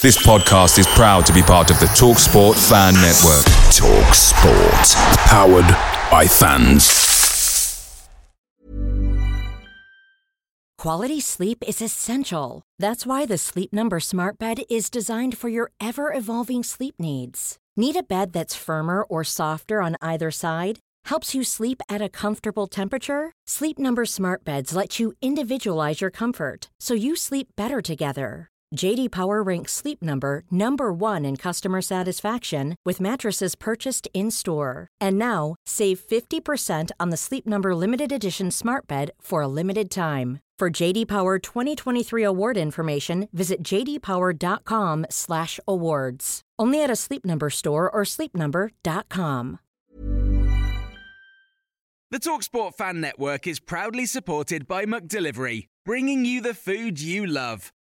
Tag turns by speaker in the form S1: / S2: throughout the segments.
S1: This podcast is proud to be part of the TalkSport Fan Network.
S2: TalkSport. Powered by fans.
S3: Quality sleep is essential. That's why the Sleep Number Smart Bed is designed for your ever evolving sleep needs. Need a bed that's firmer or softer on either side? Helps you sleep at a comfortable temperature? Sleep Number Smart Beds let you individualize your comfort so you sleep better together. JD Power ranks Sleep Number number 1 in customer satisfaction with mattresses purchased in-store. And now, save 50% on the Sleep Number limited edition Smart Bed for a limited time. For JD Power 2023 award information, visit jdpower.com/awards. Only at a Sleep Number store or sleepnumber.com.
S4: The Talksport Fan Network is proudly supported by McDelivery, bringing you the food you love.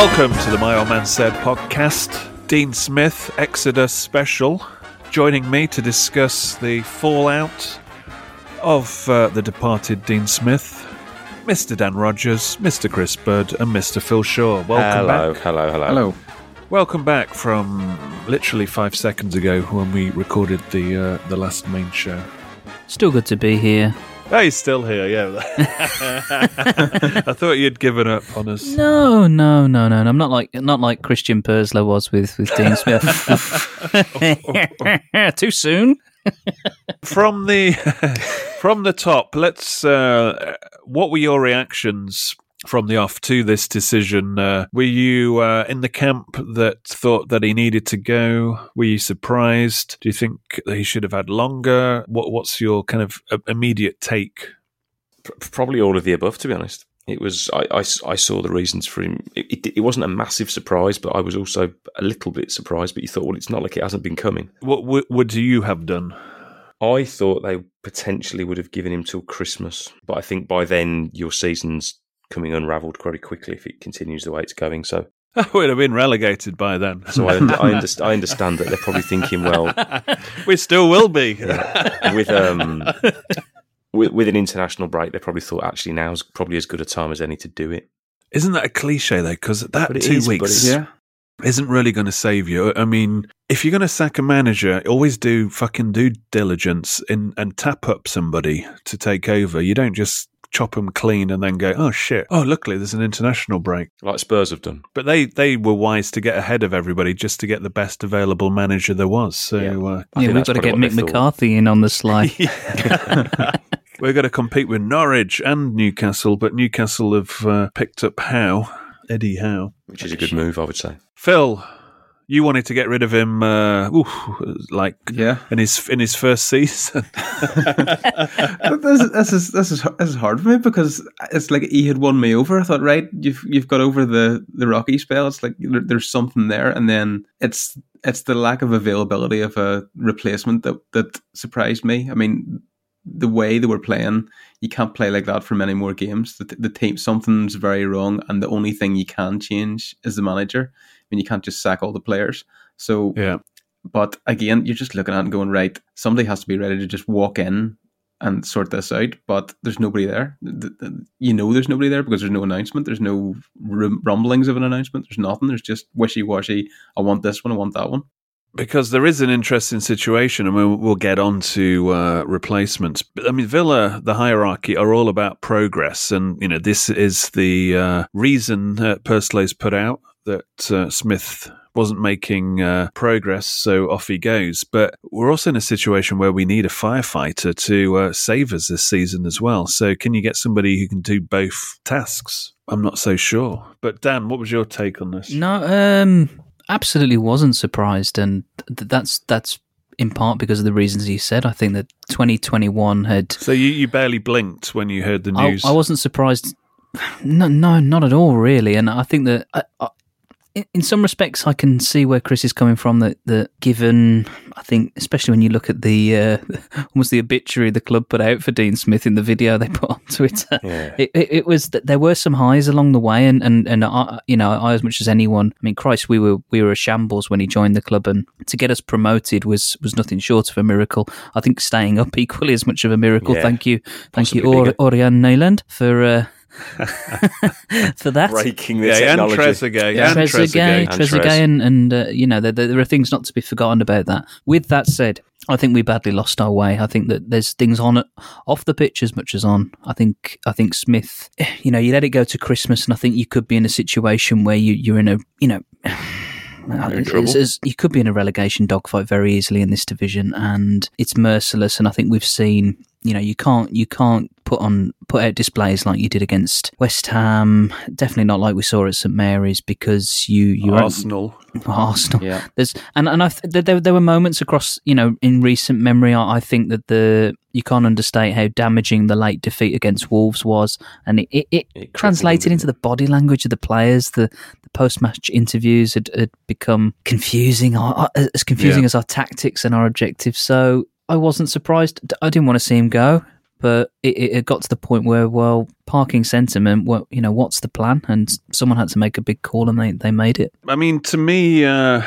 S5: Welcome to the My Old Man Said podcast. Dean Smith, Exodus special, joining me to discuss the fallout of uh, the departed Dean Smith, Mr. Dan Rogers, Mr. Chris Bird, and Mr. Phil Shaw. Welcome
S6: hello,
S5: back.
S6: hello, hello,
S7: Hello.
S5: Welcome back from literally five seconds ago when we recorded the uh, the last main show.
S7: Still good to be here.
S5: Oh, he's still here, yeah. I thought you'd given up on us.
S7: No, no, no, no. I'm not like not like Christian Purslow was with with Dean Smith. Too soon.
S5: from the from the top let's uh what were your reactions from the off to this decision uh, were you uh, in the camp that thought that he needed to go were you surprised do you think that he should have had longer what what's your kind of uh, immediate take
S6: Probably all of the above, to be honest. It was I, I I saw the reasons for him. It, it, it wasn't a massive surprise, but I was also a little bit surprised. But you thought, well, it's not like it hasn't been coming.
S5: what would, would you have done
S6: I thought they potentially would have given him till Christmas, but I think by then your season's coming unravelled very quickly if it continues the way it's going. So,
S5: I would have been relegated by then.
S6: so I, I, underst- I understand that they're probably thinking, well,
S5: we still will be.
S6: with um with, with an international break, they probably thought actually now's probably as good a time as any to do it.
S5: Isn't that a cliche though? Because that
S6: But
S5: two
S6: is, but
S5: weeks
S6: it's-
S5: isn't really going to save you. I mean, if you're going to sack a manager, always do fucking due diligence in, and tap up somebody to take over. You don't just chop them clean and then go, oh shit, oh luckily there's an international break.
S6: Like Spurs have done.
S5: But they they were wise to get ahead of everybody just to get the best available manager there was. So uh,
S7: yeah, we've got to get Mick. McCarthy in on the slide.
S5: we're going to compete with Norwich and Newcastle, but Newcastle have uh, picked up Howe, Eddie Howe.
S6: which is a good move, I would say.
S5: Phil, you wanted to get rid of him, uh, oof, like
S8: Yeah.
S5: in his in his first season.
S8: This, this is this is this is hard for me because it's like he had won me over. I thought, right, you've you've got over the the rocky spell. It's like there, there's something there, and then it's it's the lack of availability of a replacement that that surprised me. I mean, the way they were playing, you can't play like that for many more games. The, the team something's very wrong, and the only thing you can change is the manager. Mean, you can't just sack all the players. So
S5: yeah,
S8: but again, you're just looking at it and going, right, somebody has to be ready to just walk in and sort this out. But there's nobody there. Th- th- You know, there's nobody there because there's no announcement. There's no rumblings of an announcement. There's nothing. There's just wishy washy. I want this one. I want that one.
S5: because there is an interesting situation, and we'll, we'll get on to uh, replacements. But I mean, Villa, the hierarchy are all about progress, and you know this is the uh, reason uh, Purslow's put out that uh, Smith wasn't making uh, progress, so off he goes. But we're also in a situation where we need a firefighter to uh, save us this season as well. So can you get somebody who can do both tasks? I'm not so sure. But Dan, what was your take on this?
S7: No, um, absolutely wasn't surprised, and th- that's that's in part because of the reasons you said. I think that 2021 had.
S5: So you, you barely blinked when you heard the news.
S7: I wasn't surprised. No, no, not at all, really. And I think that I, I, in, some respects, I can see where Chris is coming from. That that given, I think, especially when you look at the uh, almost the obituary the club put out for Dean Smith in the video they put on Twitter,
S6: Yeah.
S7: it, it, it was that there were some highs along the way, and and and I, you know, I as much as anyone, I mean, Christ, we were we were a shambles when he joined the club, and to get us promoted was was nothing short of a miracle. I think staying up equally as much of a miracle.
S6: Yeah.
S7: Thank you, thank you,
S6: Possibly
S7: or,
S6: bigger.
S7: Orjan Nyland for. Uh, for that,
S6: Breaking the
S5: yeah, and
S6: technology.
S5: Trezeguet,
S7: yeah,
S5: and
S7: Trezeguet,
S5: Trezeguet.
S6: And
S7: Trezeguet,
S6: Trez.
S7: and, and uh, you know there, there there are things not to be forgotten about that. With that said, I think we badly lost our way. I think that there's things on off the pitch as much as on. I think I think Smith, you know, you let it go to Christmas, and I think you could be in a situation where you you're in a you know. Uh, it's- it's- you could be in a relegation dogfight very easily in this division, and it's merciless. And I think we've seen, you know, you can't you can't put on put out displays like you did against West Ham. Definitely not like we saw at St Mary's because you you
S5: Arsenal.
S7: Arsenal.
S6: Yeah.
S7: There's and and I th- there- there there were moments across you know in recent memory. I, I think that the you can't understate how damaging the late defeat against Wolves was, and it it, it,
S6: crippled
S7: translated into the body language of the players. The the post match interviews had, had become confusing, uh, uh, as confusing
S5: Yeah.
S7: as our tactics and our objectives. So I wasn't surprised. I didn't want to see him go. But it, it it got to the point where, well, parking sentiment. Well, you know, what's the plan? And someone had to make a big call, and they, they made it.
S5: I mean, to me, uh,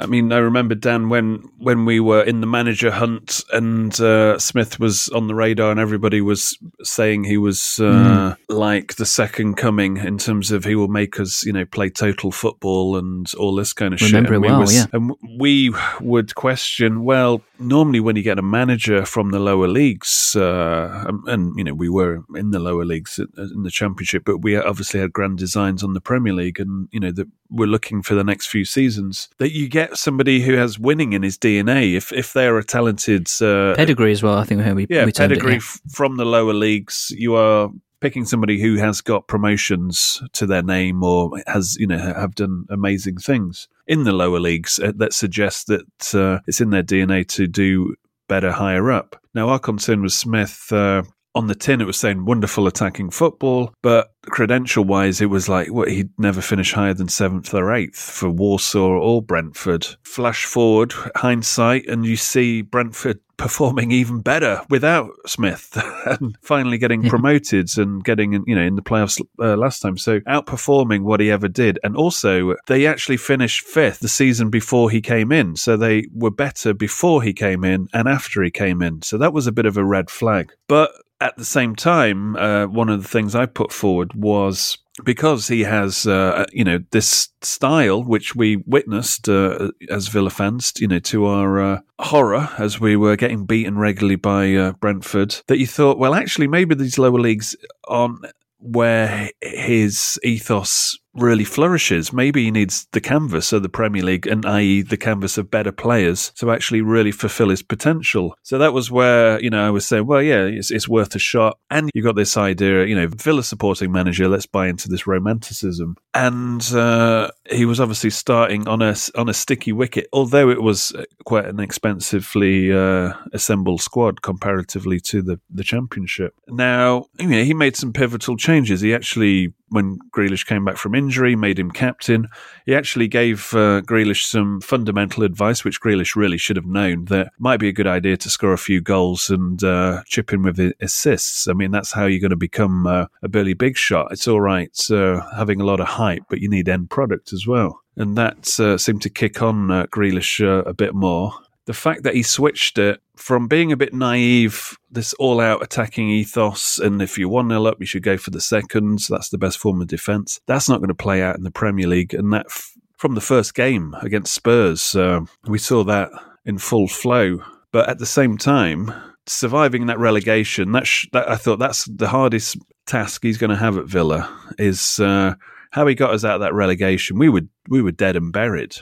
S5: I mean, I remember Dan when when we were in the manager hunt and uh, Smith was on the radar, and everybody was saying he was uh, like the second coming in terms of he will make us, you know, play total football and all this kind of
S7: Remember
S5: shit.
S7: it
S5: And we
S7: well,
S5: was-
S7: yeah.
S5: And we would question, well, normally when you get a manager from the lower leagues, uh, and, and you know, we were in the lower leagues in the championship, but we obviously had grand designs on the Premier League, and you know that we're looking for the next few seasons. That you get somebody who has winning in his DNA. If if they're a talented uh,
S7: Pedigree as well. I think we
S5: yeah
S7: we termed it,
S5: pedigree
S7: yeah.
S5: from the lower leagues, you are picking somebody who has got promotions to their name or has you know have done amazing things in the lower leagues uh, that suggests that uh, it's in their DNA to do better higher up. Now our concern was Smith. Uh, on the tin, it was saying wonderful attacking football, but credential wise, it was like what he'd never finish higher than seventh or eighth for Walsall or Brentford. Flash forward, hindsight, and you see Brentford performing even better without Smith and finally getting promoted and getting you know in the playoffs uh, last time. So outperforming what he ever did. And also they actually finished fifth the season before he came in. So they were better before he came in and after he came in. So that was a bit of a red flag. But at the same time, uh, one of the things I put forward was because he has, uh, you know, this style which we witnessed uh, as Villa fans, you know, to our uh, horror as we were getting beaten regularly by uh, Brentford, that you thought, well, actually, maybe these lower leagues aren't where his ethos really flourishes. Maybe he needs the canvas of the Premier League, and i.e., the canvas of better players, to actually really fulfill his potential. So that was where you know I was saying, well, yeah, it's, it's worth a shot. And you got this idea, you know, Villa supporting manager. Let's buy into this romanticism. And uh, he was obviously starting on a on a sticky wicket, although it was quite an expensively uh, assembled squad comparatively to the the Championship. Now, you know, he made some pivotal changes. He actually when Grealish came back from injury, made him captain. He actually gave uh, Grealish some fundamental advice, which Grealish really should have known that might be a good idea to score a few goals and uh, chip in with assists. I mean, that's how you're going to become uh, a Billy Big Shot. It's all right uh, having a lot of hype, but you need end product as well. And that uh, seemed to kick on uh, Grealish uh, a bit more the fact that he switched it from being a bit naive, this all out attacking ethos, and if you're 1 0 up, you should go for the seconds. That's the best form of defence. That's not going to play out in the Premier League. And that f- from the first game against Spurs, uh, we saw that in full flow. But at the same time, surviving that relegation, that, sh- that I thought that's the hardest task he's going to have at Villa is. Uh, how he got us out of that relegation, we were we were dead and buried.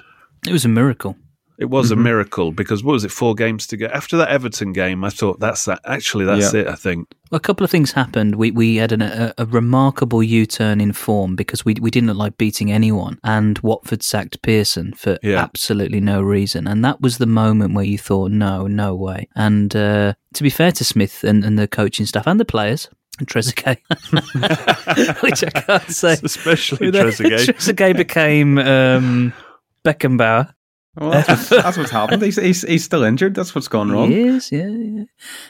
S7: It was a miracle.
S5: It was
S8: Mhm.
S5: a miracle because what was it? Four games to go. After that Everton game, I thought that's that. Actually, that's
S8: Yeah.
S5: it. I think.
S7: A couple of things happened. We we had an, a, a remarkable U turn in form because we we didn't look like beating anyone, and Watford sacked Pearson for
S5: Yeah.
S7: absolutely no reason, and that was the moment where you thought, no, no way. And uh, to be fair to Smith and, and the coaching staff and the players. And Trezeguet, which I can't say.
S5: Especially Trezeguet.
S7: Trezeguet became um, Beckenbauer.
S8: Well, that's, what, that's what's happened. He's, he's he's still injured. That's what's gone wrong.
S7: He is, yeah, yeah.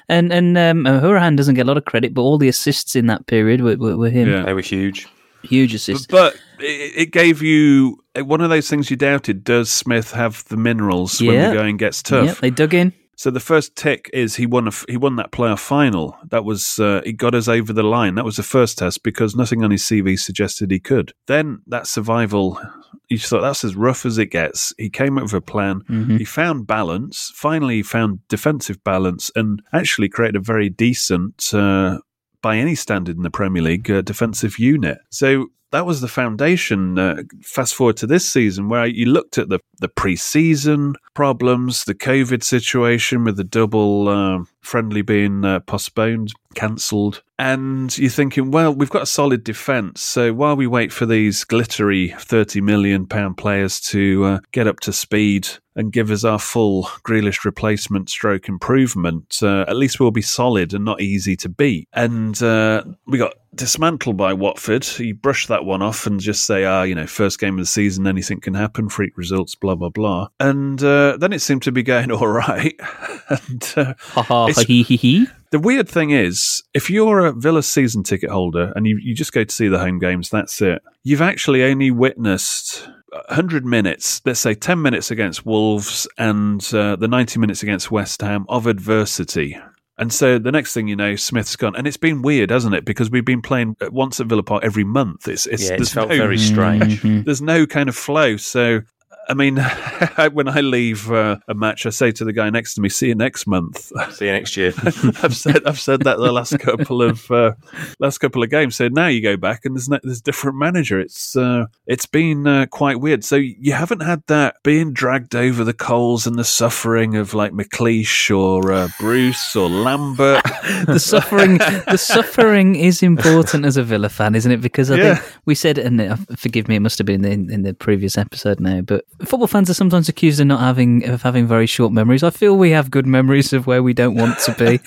S7: And and um, uh, Hourihane doesn't get a lot of credit, but all the assists in that period were, were, were him.
S5: Yeah.
S6: They were huge.
S7: Huge assists.
S5: But it, it gave you one of those things you doubted. Does Smith have the minerals when
S7: Yeah.
S5: the going gets tough?
S7: Yeah, they dug in.
S5: So the first tick is he won a he won that playoff final. That was uh, he got us over the line. That was the first test because nothing on his CV suggested he could. Then that survival, you thought that's as rough as it gets. He came up with a plan.
S7: Mhm.
S5: He found balance. Finally, he found defensive balance and actually created a very decent, uh, by any standard in the Premier League, uh, defensive unit. So that was the foundation. Uh, fast forward to this season, where you looked at the the pre-season problems, the COVID situation with the double uh, friendly being uh, postponed, cancelled, and you're thinking, well, we've got a solid defence. So while we wait for these glittery thirty million pound players to uh, get up to speed and give us our full Grealish replacement stroke improvement, uh, at least we'll be solid and not easy to beat. And uh, we got dismantled by Watford. You brush that one off and just say, ah, you know, first game of the season, anything can happen, freak results, blah, blah, blah. And uh, then it seemed to be going all right. and uh,
S7: Ha ha
S5: It's-
S7: hee hee hee.
S5: the weird thing is, if you're a Villa season ticket holder and you, you just go to see the home games, that's it. You've actually only witnessed 100 minutes, let's say 10 minutes against Wolves and uh, the 90 minutes against West Ham of adversity. And so the next thing you know, Smith's gone, and it's been weird, hasn't it? Because we've been playing once at Villa Park every month. It's, it's
S6: yeah, it
S5: there's
S6: felt
S5: no-
S6: very strange.
S5: There's no kind of flow. So, I mean, when I leave uh, a match, I say to the guy next to me, "See you next month."
S6: See you next year.
S5: I've said I've said that the last couple of uh, last couple of games. So now you go back and there's no, there's different manager. It's uh, it's been uh, quite weird. So you haven't had that being dragged over the coals and the suffering of like McLeish or uh, Bruce or Lambert.
S7: the suffering the suffering is important as a Villa fan, isn't it? Because I
S5: Yeah.
S7: think we said, and uh, forgive me, it must have been in, in the previous episode now, but football fans are sometimes accused of not having of having very short memories. I feel we have good memories of where we don't want to be,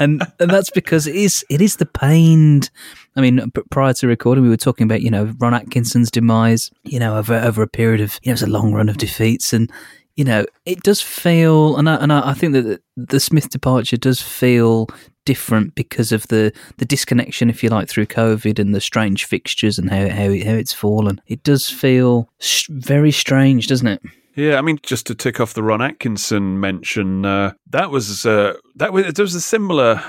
S7: and and that's because it is it is the pained. I mean, prior to recording, we were talking about you know Ron Atkinson's demise. You know, over over a period of you know it was a long run of defeats and you know, it does feel, and I, and I I think that the, Smith departure does feel different because of the, the disconnection, if you like, through COVID and the strange fixtures and how how, how it's fallen. It does feel sh- very strange, doesn't it?
S5: Yeah, I mean, just to tick off the Ron Atkinson mention, uh, that was uh, that was there was a similar.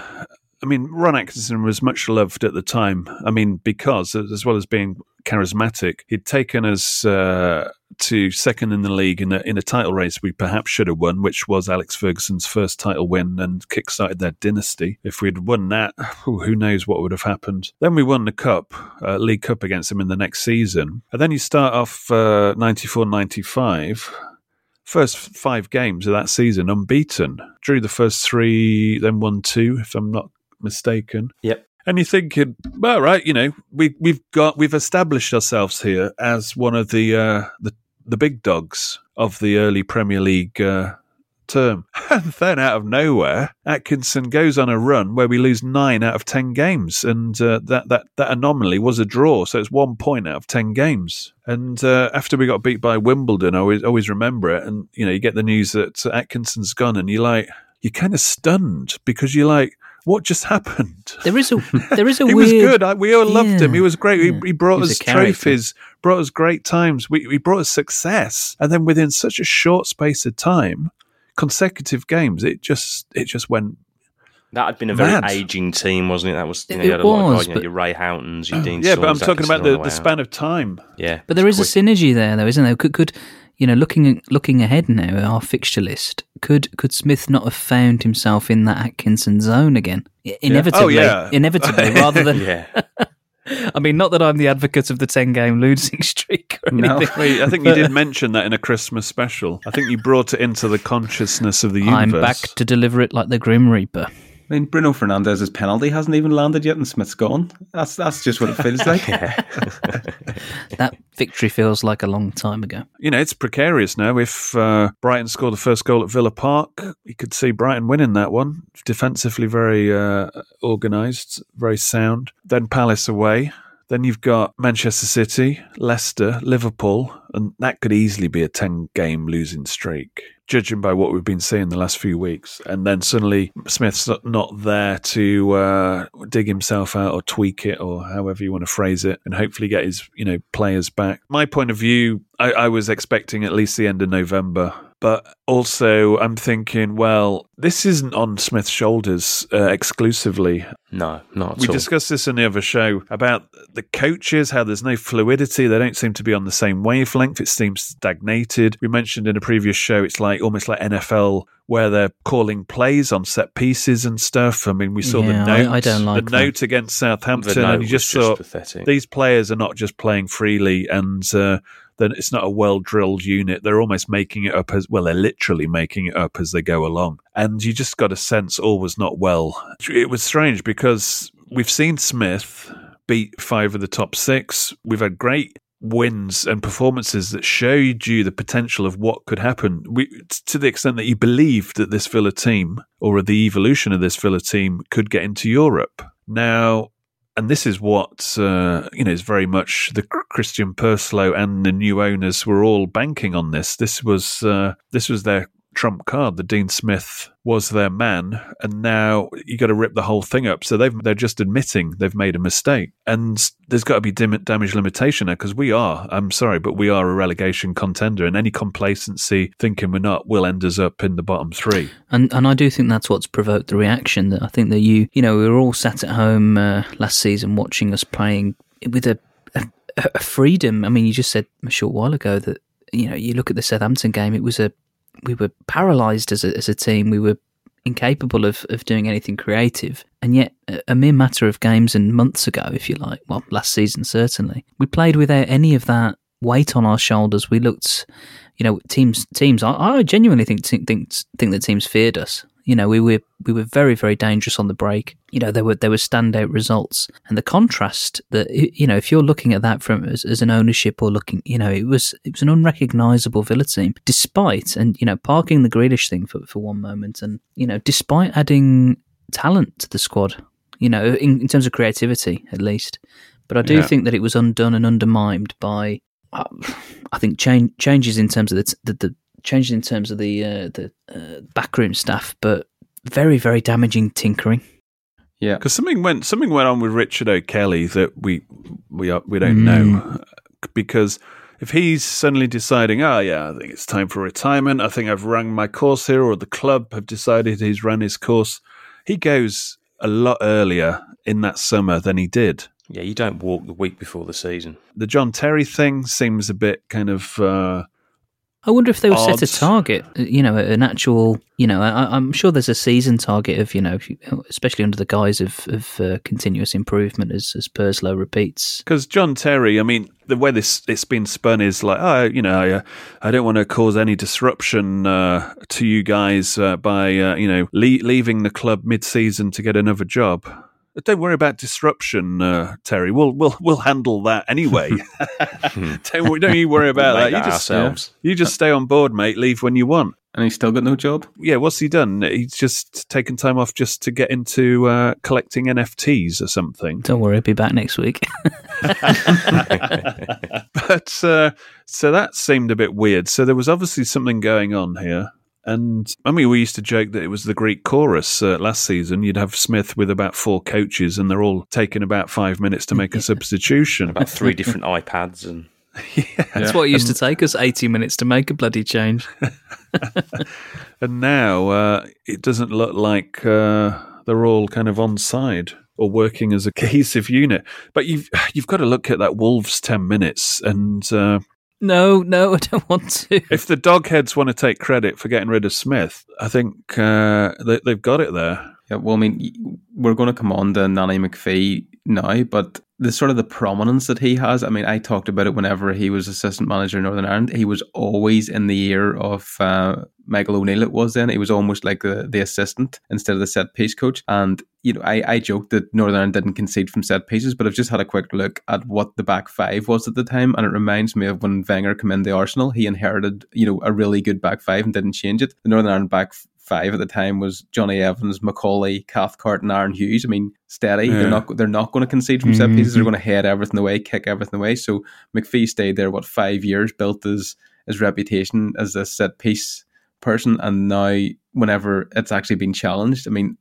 S5: I mean, Ron Atkinson was much loved at the time. I mean, because as well as being charismatic, he'd taken us uh, to second in the league in a, in a title race we perhaps should have won, which was Alex Ferguson's first title win and kickstarted their dynasty. If we'd won that, who knows what would have happened. Then we won the cup, uh, League Cup against him in the next season. And then you start off uh, 94 95 first five games of that season unbeaten. Drew the first three, then won two, if I'm not mistaken.
S6: Yep.
S5: And you're thinking, well, right, you know, we we've got we've established ourselves here as one of the uh, the the big dogs of the early Premier League uh, term. And then out of nowhere, Atkinson goes on a run where we lose nine out of ten games, and uh, that that that anomaly was a draw, so it's one point out of ten games. And uh, after we got beat by Wimbledon, I always always remember it. And you know, you get the news that Atkinson's gone, and you're like, you're kind of stunned because you're like, what just happened?
S7: There is a there is a
S5: he
S7: weird.
S5: was good. I, we all loved him. He was great.
S7: yeah.
S5: He, he brought
S7: He
S5: us trophies, brought us great times. We, he brought us success, and then within such a short space of time, consecutive games, it just it just went.
S6: That had been a very
S5: Mad.
S6: aging team, wasn't it? That was you know,
S7: It
S6: you had a lot of
S7: was,
S6: you know,
S7: but-
S6: your Ray Houghtons, your Dean
S5: Yeah, but I'm
S6: Saunders,
S5: talking about the, the span of time.
S6: Yeah,
S7: But there is
S6: it's
S7: a synergy there, though, isn't there? Could, could you know, looking looking ahead now our fixture list, could could Smith not have found himself in that Atkinson zone again? I- oh, Inevitably,
S5: Oh, yeah.
S7: inevitably, rather than
S6: yeah.
S7: I mean, not that I'm the advocate of the 10 game losing streak or
S8: No.
S7: anything.
S5: Wait, I think you did mention that in a Christmas special. I think you brought it into the consciousness of the universe.
S7: I'm back to deliver it like the Grim Reaper.
S8: I mean, Bruno Fernandes's penalty hasn't even landed yet, and Smith's gone. That's that's just what it feels like.
S7: That victory feels like a long time ago.
S5: you know, it's precarious now. If uh, Brighton score the first goal at Villa Park, you could see Brighton winning that one. Defensively, very uh, organised, very sound. Then Palace away. Then you've got Manchester City, Leicester, Liverpool, and that could easily be a 10 game losing streak, judging by what we've been seeing the last few weeks. And then suddenly Smith's not- there to uh, dig himself out or tweak it or however you want to phrase it and hopefully get his you know players back. My point of view, I, I was expecting at least the end of November. But also, I'm thinking, well, this isn't on Smith's shoulders uh, exclusively.
S6: No, not at
S5: We
S6: all.
S5: discussed this in the other show about the coaches, how there's no fluidity. They don't seem to be on the same wavelength. It seems stagnated. We mentioned in a previous show, it's like almost like NFL where they're calling plays on set pieces and stuff. I mean, we saw
S7: Yeah,
S5: the note,
S7: I don't like
S5: the
S7: that.
S5: note against Southampton,
S6: The note
S5: and you just
S6: was just
S5: thought
S6: pathetic.
S5: these players are not just playing freely, and uh, then it's not a well drilled unit. They're almost making it up as well. They're literally making it up as they go along, and you just got a sense all was not well. It was strange because we've seen Smith beat five of the top six. We've had great wins and performances that showed you the potential of what could happen. We, to the extent that you believed that this Villa team or the evolution of this Villa team could get into Europe. Now, and this is what uh, you know is very much the Christian Purslow and the new owners were all banking on this. This was uh, this was their trump card. The Dean Smith was their man, and now you got to rip the whole thing up. So they've they're just admitting they've made a mistake, and there's got to be damage limitation there because we are. I'm sorry, but we are a relegation contender, and any complacency thinking we're not will end us up in the bottom three.
S7: And and I do think that's what's provoked the reaction. That I think that you you know we were all sat at home uh, last season watching us playing with a, a a freedom. I mean, you just said a short while ago that you know you look at the Southampton game. It was a we were paralysed as a as a team. We were incapable of, of doing anything creative. And yet, a, mere matter of games and months ago, if you like, well, last season certainly, we played without any of that weight on our shoulders. We looked, you know, teams teams. I, I genuinely think think think that teams feared us. You know, we were we were very very dangerous on the break. You know, there were there were standout results, and the contrast that you know, if you're looking at that from as, as an ownership or looking, you know, it was it was an unrecognisable Villa team, despite and you know, parking the Grealish thing for for one moment, and you know, despite adding talent to the squad, you know, in, in terms of creativity at least. But I do
S5: Yeah.
S7: think that it was undone and undermined by uh, I think change, changes in terms of the, the, the changes in terms of the uh, the uh, backroom staff, but very very damaging tinkering.
S8: Yeah,
S5: because something went something went on with Richard O'Kelly that we we are, we don't
S7: Mm.
S5: know because if he's suddenly deciding, oh yeah, I think it's time for retirement. I think I've run my course here, or the club have decided he's run his course. He goes a lot earlier in that summer than he did.
S6: Yeah, you don't walk the week before the season.
S5: The John Terry thing seems a bit kind of. Uh,
S7: I wonder if they would set a target, uh, you know, an actual, you know, I, I'm sure there's a season target of, you know, especially under the guise of, of uh, continuous improvement as, as Purslow repeats.
S5: Because John Terry, I mean, the way this it's been spun is like, oh, you know, I, uh, I don't want to cause any disruption uh, to you guys uh, by, uh, you know, le- leaving the club mid-season to get another job. But Don't worry about disruption, uh, Terry. We'll we'll we'll handle that anyway. don't, don't you worry about
S6: We'll
S5: that. You just
S6: ourselves.
S5: you just stay on board, mate. Leave when you want.
S8: and he's still got no job.
S5: Yeah, what's he done? He's just taken time off just to get into uh, collecting NFTs or something.
S7: Don't worry, I'll be back next week.
S5: but uh, so that seemed a bit weird. So there was obviously something going on here. And I mean, we used to joke that it was the Greek chorus uh, last season. You'd have Smith with about four coaches, and they're all taking about five minutes to make a substitution.
S6: About three different iPads and
S7: That's what it used to take us 80 minutes to make a bloody change.
S5: And now uh, it doesn't look like uh, they're all kind of on side or working as a cohesive unit. But you've you've got to look at that Wolves ten minutes, and uh,
S7: No, no, I don't want to.
S5: if the dogheads want to take credit for getting rid of Smith, I think uh, they, they've got it there.
S8: Yeah, well, I mean, we're going to come on to Nanny McPhee now, but the sort of the prominence that he has. I mean, I talked about it whenever he was assistant manager in Northern Ireland. He was always in the ear of uh, Michael O'Neill. It was then. He was almost like the, the assistant instead of the set piece coach. And you know, I, I joked that Northern Ireland didn't concede from set pieces, but I've just had a quick look at what the back five was at the time, and it reminds me of when Wenger came in the Arsenal. He inherited, you know, a really good back five and didn't change it. The Northern Ireland back five at the time was Jonny Evans, McAuley, Cathcart, and Aaron Hughes. I mean, steady.
S5: Yeah.
S8: They're not they're not going to concede from set pieces. They're mm-hmm. going to head everything away, kick everything away. So MacPhee stayed there what five years, built his his reputation as a set piece person, and now whenever it's actually been challenged, I mean.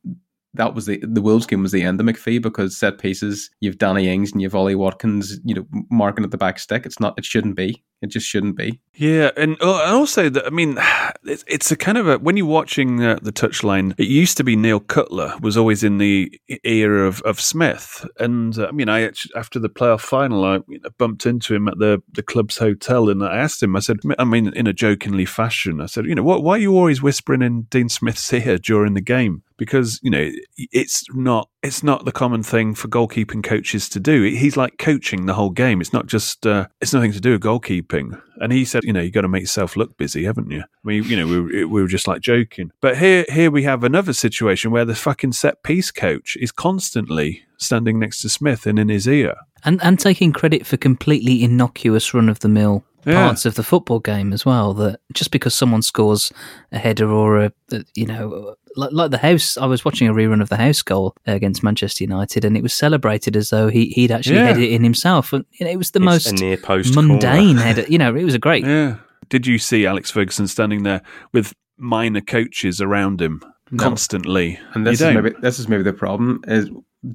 S8: That was the the Wolves game was the end of MacPhee because set pieces you've Danny Ings and you've Ollie Watkins you know marking at the back stick it's not it shouldn't be it just shouldn't be
S5: Yeah, and uh, and also that I mean, it's, a kind of a when you're watching uh, the touchline. It used to be Neil Cutler was always in the era of, of Smith, and uh, I mean, I after the playoff final, I bumped into him at the the club's hotel, and I asked him. I said, I mean, in a jokingly fashion, I said, you know, what, why are you always whispering in Dean Smith's ear during the game? Because you know, it's not it's not the common thing for goalkeeping coaches to do. He's like coaching the whole game. It's not just uh, it's nothing to do with goalkeeping. And he said, you know, you got to make yourself look busy, haven't you? I mean, you know, we, we were just like joking. But here, here we have another situation where the fucking set piece coach is constantly standing next to Smith and in his ear.
S7: and and taking credit for completely innocuous run of the mill
S5: Yeah.
S7: parts of the football game as well. That just because someone scores a header or a, a- you know like, like the Hause, I was watching a rerun of the Hause goal against Manchester United, and it was celebrated as though he he'd actually
S5: Yeah.
S7: headed it in himself, and you know, it was the
S6: It's
S7: most
S6: near post
S7: mundane
S6: corner.
S7: header. You know, it was a great.
S5: Yeah. Did you see Alex Ferguson standing there with minor coaches around him
S8: No.
S5: constantly?
S8: and this
S5: You
S8: is maybe this is maybe the problem is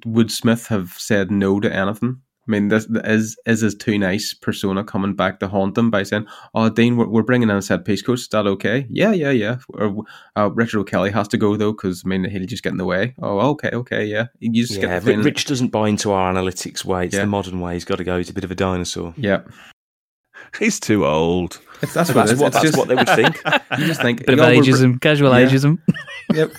S8: would Smith have said no to anything I mean, this is is his too nice persona coming back to haunt him by saying, "Oh, Dean, we're, we're bringing in a set piece coach. Is that okay? Yeah, yeah, yeah. Or, uh, Richard O'Kelly has to go though because I mean he'll just get in the way. Oh, okay, okay, yeah. You just
S6: Yeah,
S8: get the
S6: Rich doesn't buy into our analytics way. It's
S8: Yeah.
S6: the modern way. He's got to go. He's a bit of a dinosaur.
S8: Yeah,
S5: He's too old.
S8: it's, that's,
S6: That's
S8: what, it is.
S6: what-
S8: It's
S6: that's
S8: just-
S6: what they would think.
S8: You just think
S7: Bit of
S8: "Yeah, br-
S7: ageism, casual
S8: Yeah.
S7: ageism.
S8: Yep.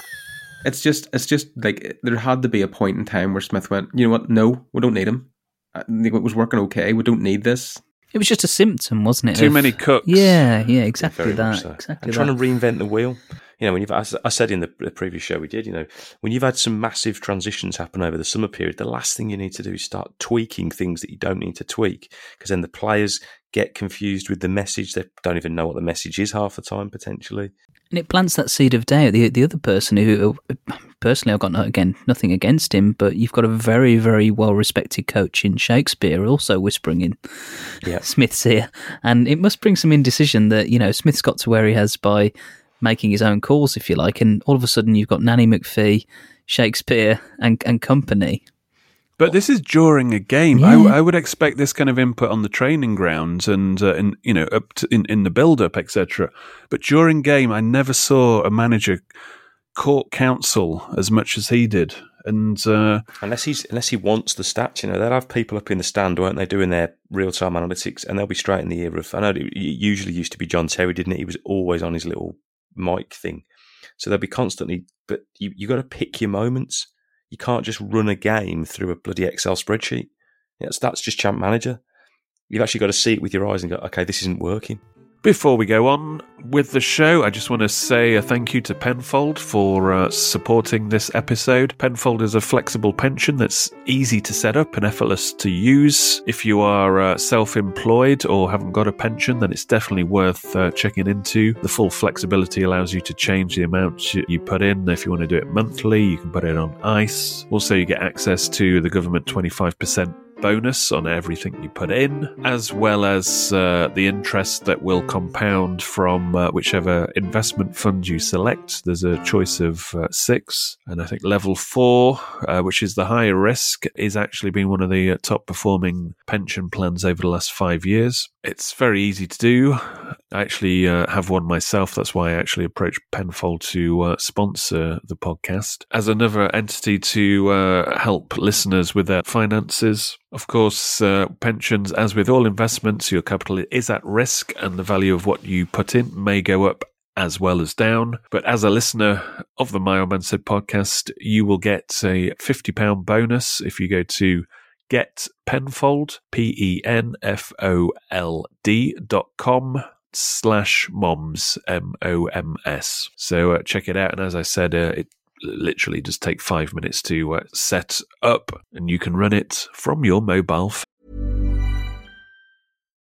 S8: It's just, it's just like there had to be a point in time where Smith went, you know what? No, we don't need him. Uh, I think it was working okay. We don't need this.
S7: It was just a symptom, wasn't it?
S5: Too
S7: of-
S5: many cooks.
S7: Yeah, yeah, exactly
S6: Very
S7: that.
S6: so.
S7: Exactly
S6: and trying to reinvent the wheel. You know, when you've, as I said in the, the previous show we did, you know, when you've had some massive transitions happen over the summer period, the last thing you need to do is start tweaking things that you don't need to tweak because then the players get confused with the message. They don't even know what the message is half the time, potentially.
S7: And it plants that seed of doubt. The the other person who, personally, I've got no, again nothing against him, but you've got a very very well respected coach in Shakespeare also whispering in
S6: Yeah.
S7: Smith's ear, and it must bring some indecision that you know Smith's got to where he has by making his own calls, if you like, and all of a sudden you've got Nanny McPhee, Shakespeare, and and company.
S5: But this is during a game.
S7: Yeah.
S5: I, I would expect this kind of input on the training grounds and uh, in you know up to, in in the build up, etc. But during game, I never saw a manager court counsel as much as he did. And uh,
S6: Unless he's unless he wants the stats, you know, they'll have people up in the stand, won't they, doing their real time analytics, and they'll be straight in the ear of. I know it usually used to be John Terry, didn't it? He was always on his little mic thing, so they'll be constantly. But you you got to pick your moments. You can't just run a game through a bloody Excel spreadsheet. That's just champ manager. You've actually got to see it with your eyes and go, okay, this isn't working.
S5: Before we go on with the show, I just want to say a thank you to Penfold for uh, supporting this episode. Penfold is a flexible pension that's easy to set up and effortless to use. If you are uh, self employed or haven't got a pension, then it's definitely worth uh, checking into. The full flexibility allows you to change the amount you put in. If you want to do it monthly, you can put it on ICE. Also, you get access to the government 25% bonus on everything you put in, as well as uh, the interest that will compound from uh, whichever investment fund you select. There's a choice of uh, six, and I think level four, uh, which is the higher risk, is actually been one of the uh, top performing pension plans over the last five years. It's very easy to do. I actually uh, have one myself. That's why I actually approached Penfold to uh, sponsor the podcast as another entity to uh, help listeners with their finances. Of course, uh, pensions, as with all investments, your capital is at risk and the value of what you put in may go up as well as down. But as a listener of the My Old Man Said podcast, you will get a £50 bonus if you go to Get Penfold, P E N F O L D dot com slash moms, M O M S. So uh, check it out. And as I said, uh, it literally just take five minutes to uh, set up and you can run it from your mobile phone.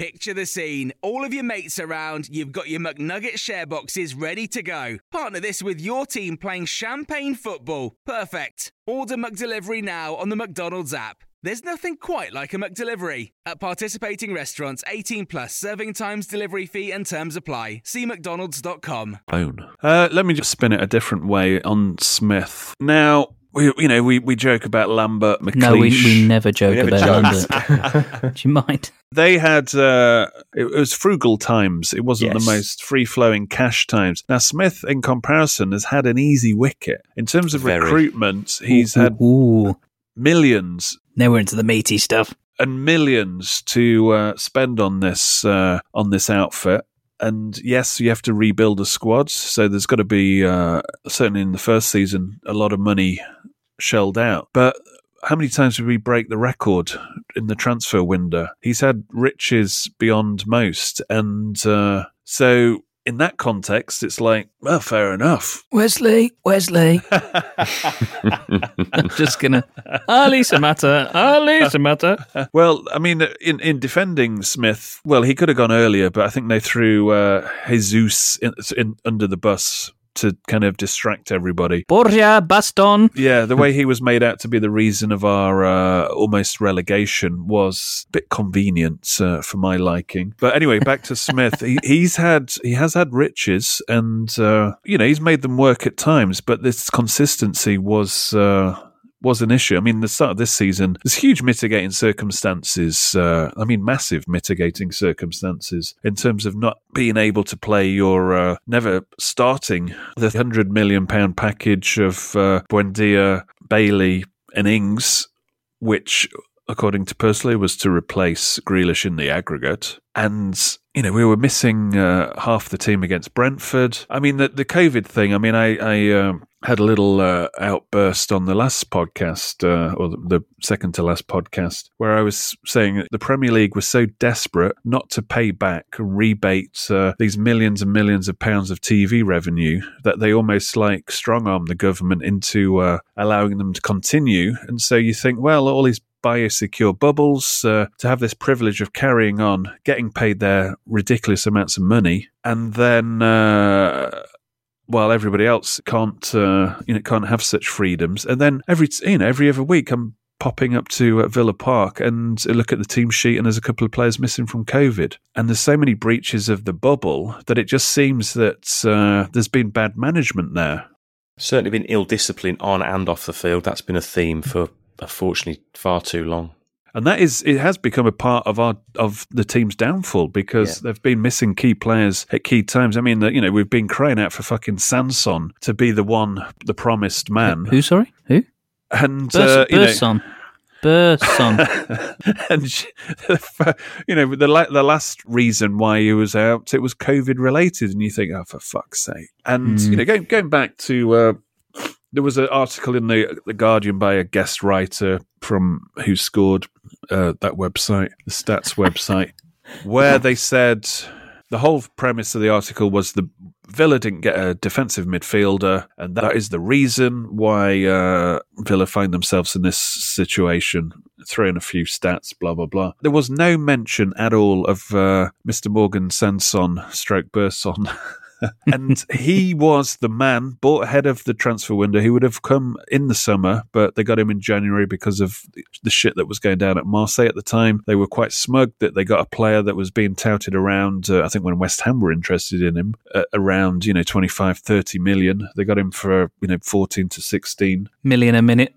S4: Picture the scene. All of your mates around, you've got your McNugget share boxes ready to go. Partner this with your team playing champagne football. Perfect. Order McDelivery now on the McDonald's app. There's nothing quite like a McDelivery. At participating restaurants, 18 plus serving times, delivery fee, and terms apply. See McDonald's.com.
S5: Uh, let me just spin it a different way on Smith. Now, we, you know, we, we joke about Lambert, McLeish.
S7: No, we, we never joke
S5: We never
S7: about
S5: joke.
S7: Lambert. Do you mind?
S5: They had uh, it was frugal times. It wasn't
S6: Yes.
S5: the most free flowing cash times. Now Smith, in comparison, has had an easy wicket in terms of
S6: Very.
S5: recruitment. He's had
S7: Ooh.
S5: millions
S7: Now we're into the meaty stuff.
S5: and millions to uh, spend on this uh, on this outfit. And yes, you have to rebuild a squad, so there's got to be uh, certainly in the first season a lot of money shelled out. But how many times did we break the record in the transfer window? He's had riches beyond most, and uh, so in that context, it's like, well, fair enough.
S7: Wesley, Wesley. I'm just gonna. Ali Samatta, Ali Samatta.
S5: Well, I mean, in, in defending Smith, well, he could have gone earlier, but I think they threw uh, Jesus in, in, under the bus to kind of distract everybody.
S7: Borja Baston.
S5: Yeah, the way he was made out to be the reason of our uh, almost relegation was a bit convenient uh, for my liking. But anyway, back to Smith. he, he's had he has had riches, and uh, you know he's made them work at times. But this consistency was. Uh, was an issue. I mean, the start of this season, there's huge mitigating circumstances. Uh, I mean, massive mitigating circumstances in terms of not being able to play your uh, never starting the hundred million pound package of uh, Buendia, Bailey, and Ings, which. According to Purslow, was to replace Grealish in the aggregate, and you know we were missing uh, half the team against Brentford. I mean, the the COVID thing. I mean, I, I um, had a little uh, outburst on the last podcast, uh, or the, second to last podcast, where I was saying that the Premier League was so desperate not to pay back and rebate uh, these millions and millions of pounds of TV revenue that they almost like strong armed the government into uh, allowing them to continue. And so you think, well, all these biosecure bubbles uh, to have this privilege of carrying on, getting paid their ridiculous amounts of money, and then. Uh, while everybody else can't, uh, you know, can't have such freedoms, and then every, you know, every other week I'm popping up to uh, Villa Park and look at the team sheet, and there's a couple of players missing from COVID, and there's so many breaches of the bubble that it just seems that uh, there's been bad management there.
S6: Certainly been ill discipline on and off the field. That's been a theme for, unfortunately, far too long.
S5: And that is, it has become a part of our of the team's downfall because they've been missing key players at key times. I mean, that you know, we've been crying out for fucking Sanson to be the one, the promised man.
S7: Who? Sorry, who?
S5: And
S7: Burs-
S5: uh, you know,
S7: Burson. Burson.
S5: and she- you know, the la- the last reason why he was out, it was COVID related, and you think, oh, for fuck's sake! And
S7: Mm.
S5: you know, going going back to. Uh, there was an article in the the Guardian by a guest writer from who scored uh, that website, the stats website, where they said the whole premise of the article was the Villa didn't get a defensive midfielder, and that is the reason why uh, Villa find themselves in this situation. Throwing a few stats, blah blah blah. There was no mention at all of uh, Mr. Morgan Sanson, stroke Burson. and he was the man bought ahead of the transfer window. He would have come in the summer, but they got him in January because of the shit that was going down at Marseille at the time. They were quite smug that they got a player that was being touted around, uh, I think when West Ham were interested in him, uh, around, you know, 25, 30 million. They got him for, you know, 14 to 16
S7: million a minute.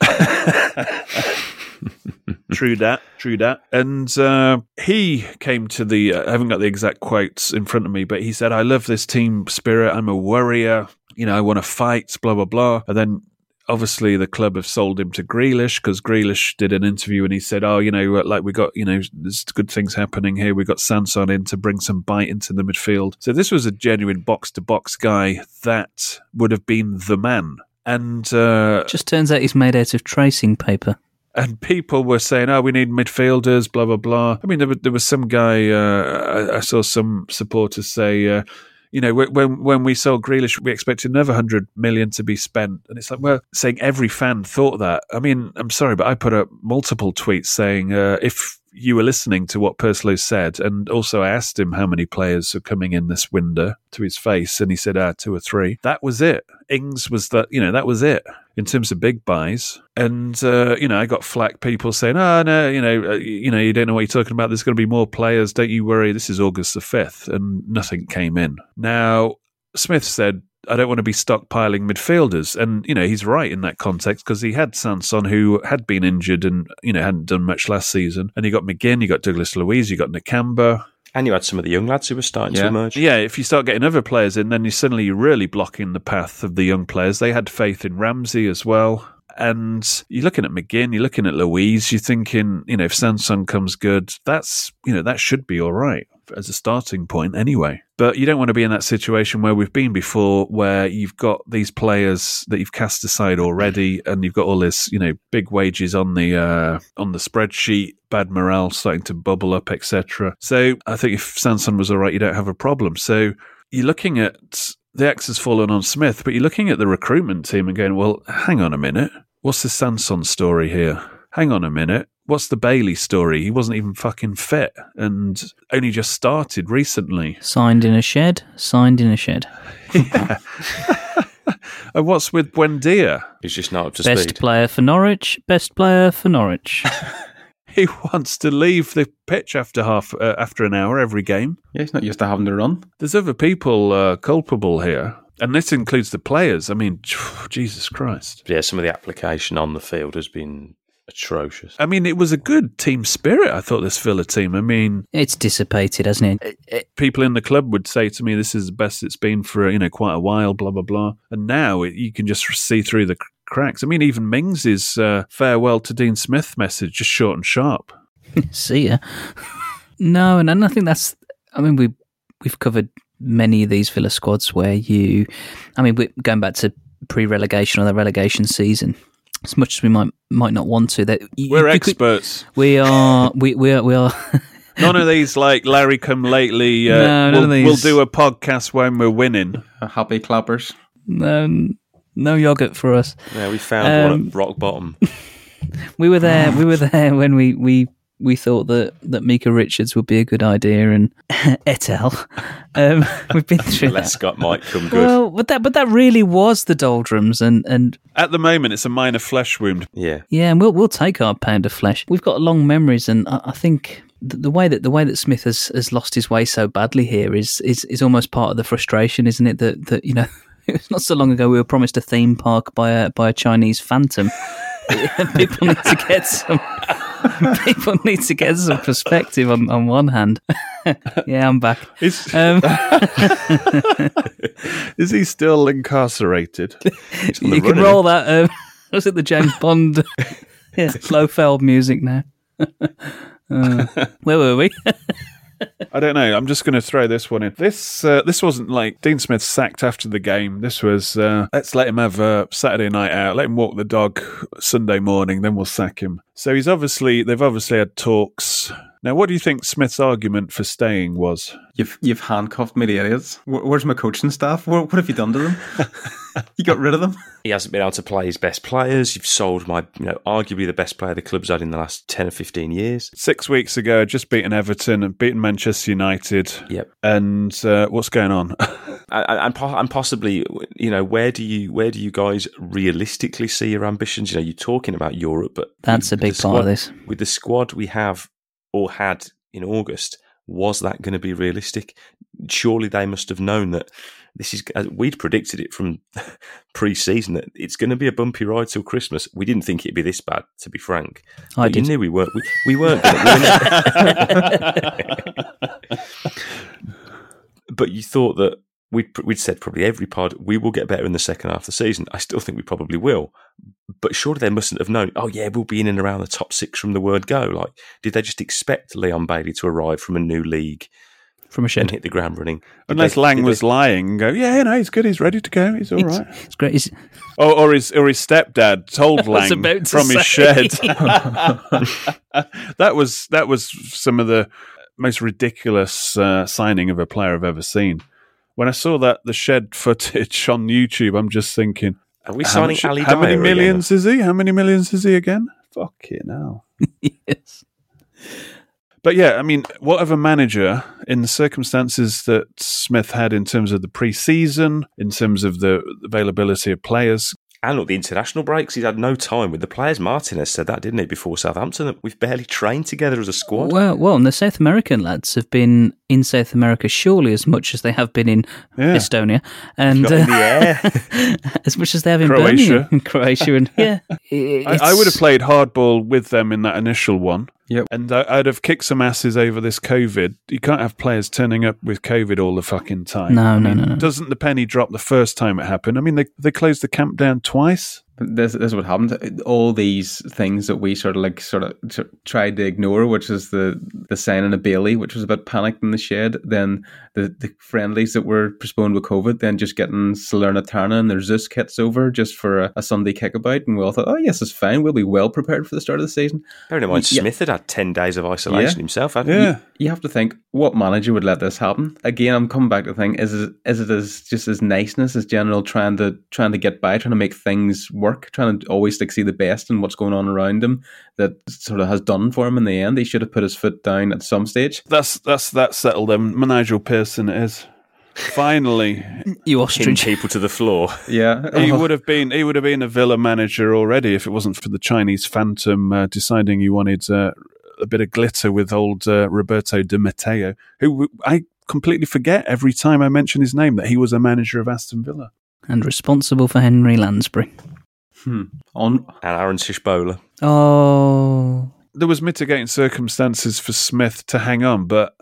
S5: true that, true that. And uh, he came to the, uh, I haven't got the exact quotes in front of me, but he said, I love this team spirit. I'm a warrior. You know, I want to fight, blah, blah, blah. And then obviously the club have sold him to Grealish because Grealish did an interview and he said, "Oh, you know, like we got, you know, there's good things happening here. We got Sanson in to bring some bite into the midfield." So this was a genuine box to box guy that would have been the man. And uh,
S7: Just turns out he's made out of tracing paper.
S5: And people were saying, "Oh, we need midfielders," blah blah blah. I mean, there, was- there was some guy uh, I, I saw some supporters say, uh, you know, when when we sold Grealish, we expected another hundred million to be spent, and it's like, well, saying every fan thought that. I mean, I'm sorry, but I put up multiple tweets saying uh, if you were listening to what Purslow said, and also I asked him how many players are coming in this window to his face, and he said, ah, two or three. That was it. Ings was that, you know, that was it in terms of big buys. And uh, you know, I got flack people saying, "Oh no, you know, uh, you know, you don't know what you're talking about. There's going to be more players. Don't you worry. This is August the fifth, and nothing came in." Now, Smith said. I don't want to be stockpiling midfielders, and you know he's right in that context because he had Sanson who had been injured and you know hadn't done much last season, and you got McGinn, you got Douglas Luiz, you got Nakamba,
S6: And you had some of the young lads who were starting to emerge.
S5: yeah, if you start getting other players in, then you suddenly you're really blocking the path of the young players. They had faith in Ramsey as well. And you're looking at McGinn, you're looking at Luiz, you're thinking, you know, if Sanson comes good, that's, you know, that should be all right as a starting point anyway. But you don't want to be in that situation where we've been before, where you've got these players that you've cast aside already, and you've got all this, you know, big wages on the uh, on the spreadsheet, bad morale starting to bubble up, etc. So I think if Sanson was all right, you don't have a problem. So you're looking at the X has fallen on Smith, but you're looking at the recruitment team and going, well, hang on a minute. What's the Sanson story here? Hang on a minute. What's the Bailey story? He wasn't even fucking fit and only just started recently.
S7: Signed in a shed. Signed in a shed.
S5: And what's with Buendia?
S6: He's just not up to
S7: Best
S6: speed.
S7: player for Norwich. Best player for Norwich.
S5: He wants to leave the pitch after half uh, after an hour every game.
S8: Yeah, he's not used to having to run.
S5: There's other people uh, culpable here, and this includes the players. I mean, Jesus Christ.
S6: Yeah, some of the application on the field has been atrocious.
S5: I mean, it was a good team spirit. I thought this Villa team. I mean,
S7: it's dissipated, hasn't it? It- it-
S5: people in the club would say to me, "This is the best it's been for you know quite a while." Blah blah blah. And now it, you can just see through the cracks. I mean, even Mings's uh, farewell to Dean Smith message just short and sharp.
S7: See ya. no, and, and I think that's. I mean, we we've covered many of these Villa squads where you. I mean, we're going back to pre-relegation or the relegation season. As much as we might might not want to, that you-
S5: We're
S7: you could-
S5: experts.
S7: we are. We we are. We are
S5: None of these like Larry come lately. Uh,
S7: No, none
S5: we'll,
S7: of these.
S5: we'll do a podcast when we're winning.
S8: Uh, happy clappers.
S7: no, no yogurt for us.
S6: Yeah, we found one
S7: Um,
S6: at rock bottom.
S7: We were there. We were there when we we we thought that that Micah Richards would be a good idea, and et al. Um, we've been through
S6: Let
S7: that.
S6: Scott might come good.
S7: Well, but that but that really was the doldrums, and and
S5: At the moment, it's a minor flesh wound.
S6: yeah.
S7: yeah, and we'll we'll take our pound of flesh. We've got long memories, and I, I think the, the way that the way that Smith has, has lost his way so badly here is is is almost part of the frustration, isn't it? That that you know. It was not so long ago we were promised a theme park by a by a Chinese phantom. people need to get some people need to get some perspective on, on one hand. yeah, I'm back.
S5: Is,
S7: Um,
S5: is he still incarcerated?
S7: you can roll that. Um, was it the James Bond yeah, Blofeld music now? Uh, where were we?
S5: I don't know. I'm just going to throw this one in. This uh, this wasn't like Dean Smith sacked after the game. This was uh, let's let him have a Saturday night out. Let him walk the dog Sunday morning. Then we'll sack him. So he's obviously they've obviously had talks Now, what do you think Smith's argument for staying was?
S8: You've you've handcuffed me to idiots. Where, where's my coaching staff? What, what have you done to them? you got rid of them.
S6: He hasn't been able to play his best players. You've sold my, you know, arguably the best player the club's had in the last ten or fifteen years.
S5: Six weeks ago, just beaten Everton and beaten Manchester United.
S6: Yep.
S5: And uh, what's going on?
S6: and, and, possibly, you know, where do you where do you guys realistically see your ambitions? You know, you're talking about Europe, but
S7: That's a big
S6: the
S7: part of this.
S6: With the squad we have or had in August, was that going to be realistic? Surely they must have known that this is. We'd predicted it from pre-season that it's going to be a bumpy ride till Christmas. We didn't think it'd be this bad, to be frank.
S7: I
S6: But
S7: did.
S6: knew we weren't. We, we weren't. Gonna, but you thought that we'd, we'd said probably every pod we will get better in the second half of the season. I still think we probably will, but surely they mustn't have known. Oh yeah, we'll be in and around the top six from the word go. Like, did they just expect Leon Bailey to arrive from a new league
S7: From a shed.
S6: and hit the ground running? Did
S5: Unless
S6: they-
S5: Lang was
S6: they-
S5: lying and go, yeah, no, he's good, he's ready to go, he's all
S7: It's,
S5: right.
S7: it's great. It's,
S5: Or, or his or his stepdad told Lang
S7: about to
S5: from his
S7: say.
S5: shed. that was that was some of the most ridiculous uh, signing of a player I've ever seen. When I saw that the shed footage on YouTube, I'm just thinking,
S6: Are we
S5: how,
S6: signing
S5: much-
S6: Ali
S5: how many
S6: Dyer again?
S5: millions is he? How many millions is he again? Fuck it now.
S7: yes.
S5: But yeah, I mean, whatever manager in the circumstances that Smith had in terms of the pre-season, in terms of the availability of players,
S6: And look, the international breaks, he's had no time with the players. Martinez said that, didn't he, before Southampton? that We've barely trained together as a squad.
S7: Well, well, and the South American lads have been in South America surely as much as they have been in
S5: Yeah.
S7: Estonia, and
S6: Not in the
S7: uh, as much as they have in
S5: Croatia.
S7: Birmingham, in Croatia, and yeah,
S5: I, I would have played hardball with them in that initial one.
S8: Yep.
S5: And I, I'd have kicked some asses over this COVID. You can't have players turning up with COVID all the fucking time.
S7: No,
S5: I
S7: no,
S5: mean,
S7: no, no.
S5: Doesn't the penny drop the first time it happened? I mean, they they closed the camp down twice.
S8: This, this is what happened. All these things that we sort of like sort of t- tried to ignore, which is the the signing of Bailey, which was a bit panicked in the shed. Then the, the friendlies that were postponed with COVID. Then just getting Salernitana and their Zeus kits over just for a, a Sunday kickabout, and we all thought, oh yes, it's fine. We'll be well prepared for the start of the season.
S6: Bearing in mind,
S8: Yeah.
S6: Smith had had 10 days of isolation
S8: Yeah.
S6: himself, hadn't
S5: Yeah.
S8: You have to think what manager would let this happen. Again, I'm coming back to the thing: is it is it as just as niceness as general trying to trying to get by, trying to make things work, trying to always like see the best in what's going on around him that sort of has done for him in the end. He should have put his foot down at some stage.
S5: That's that's that settled them. Nigel Pearson it is. Finally,
S7: you
S6: Pin
S7: ostrich.
S6: people to the floor.
S8: Yeah,
S5: he
S8: Oh,
S5: would have been he would have been a Villa manager already if it wasn't for the Chinese phantom uh, deciding he wanted uh, a bit of glitter with old uh, Roberto Di Matteo, who I completely forget every time I mention his name that he was a manager of Aston Villa.
S7: and responsible for Henry Lansbury.
S8: Hmm. on
S6: And Aaron Shishbola.
S7: Oh,
S5: There was mitigating circumstances for Smith to hang on, but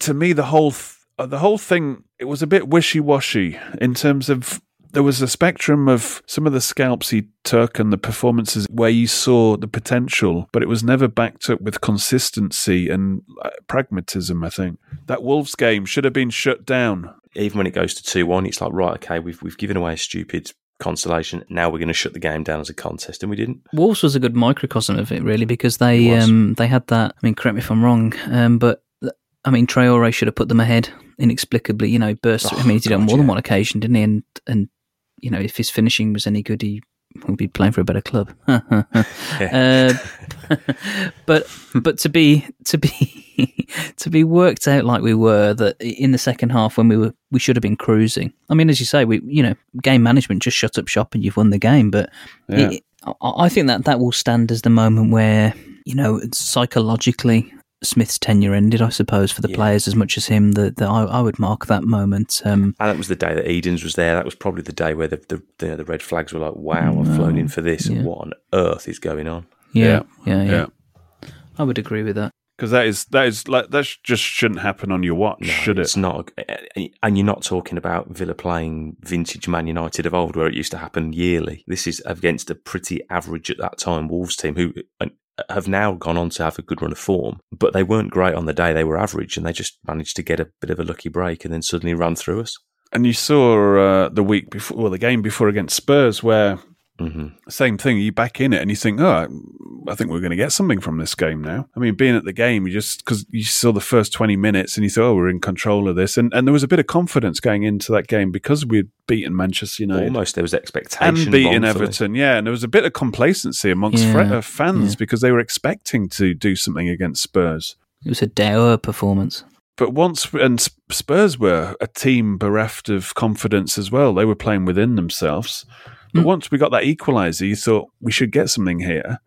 S5: to me the whole th- uh, the whole thing it was a bit wishy washy in terms of there was a spectrum of some of the scalps he took and the performances where you saw the potential, but it was never backed up with consistency and uh, pragmatism. I think that Wolves game should have been shut down.
S6: Even when it goes to 2 1, it's like, right, okay, we've, we've given away a stupid consolation. Now we're going to shut the game down as a contest. And we didn't.
S7: Wolves was a good microcosm of it, really, because they um, they had that. I mean, correct me if I'm wrong, um, but I mean, Traore should have put them ahead inexplicably. You know, burst. I
S6: Oh,
S7: mean, he did it on
S6: God,
S7: more than one occasion, didn't he? And and you know, if his finishing was any good, he would be playing for a better club. uh, but but to be to be to be worked out like we were that in the second half when we were we should have been cruising. I mean, as you say, we you know game management just shut up shop and you've won the game. But
S5: Yeah.
S7: it, I I think that that will stand as the moment where you know psychologically Smith's tenure ended. I suppose for the
S6: Yeah.
S7: players as much as him, that that I, I would mark that moment. Um,
S6: And that was the day that Edens was there. That was probably the day where the the, the, the red flags were like, wow, I've flown in for this.
S7: Yeah.
S6: And what on earth is going on?
S7: yeah, yeah, yeah,
S5: Yeah.
S7: I would agree with that.
S5: Because that is that is like that just shouldn't happen on your watch,
S6: No,
S5: should it?
S6: It's not. Eh, eh, eh, and you're not talking about Villa playing vintage Man United of old, where it used to happen yearly. This is against a pretty average at that time Wolves team who have now gone on to have a good run of form, but they weren't great on the day. They were average, and they just managed to get a bit of a lucky break, and then suddenly run through us.
S5: And you saw uh, the week before, well, the game before against Spurs, where
S6: hmm
S5: same thing. You back in it, and you think, oh, I think we're going to get something from this game now. I mean, being at the game, you just because you saw the first twenty minutes and you thought, oh, we're in control of this, and and there was a bit of confidence going into that game because we'd beaten Manchester United,
S6: Almost there was expectation.
S5: and beaten. Everton, yeah, and there was a bit of complacency amongst
S7: Yeah,
S5: fre- uh, fans
S7: yeah.
S5: because they were expecting to do something against Spurs.
S7: It was a dour performance.
S5: But once and Spurs were a team bereft of confidence as well. They were playing within themselves. But once we got that equaliser, you thought we should get something here.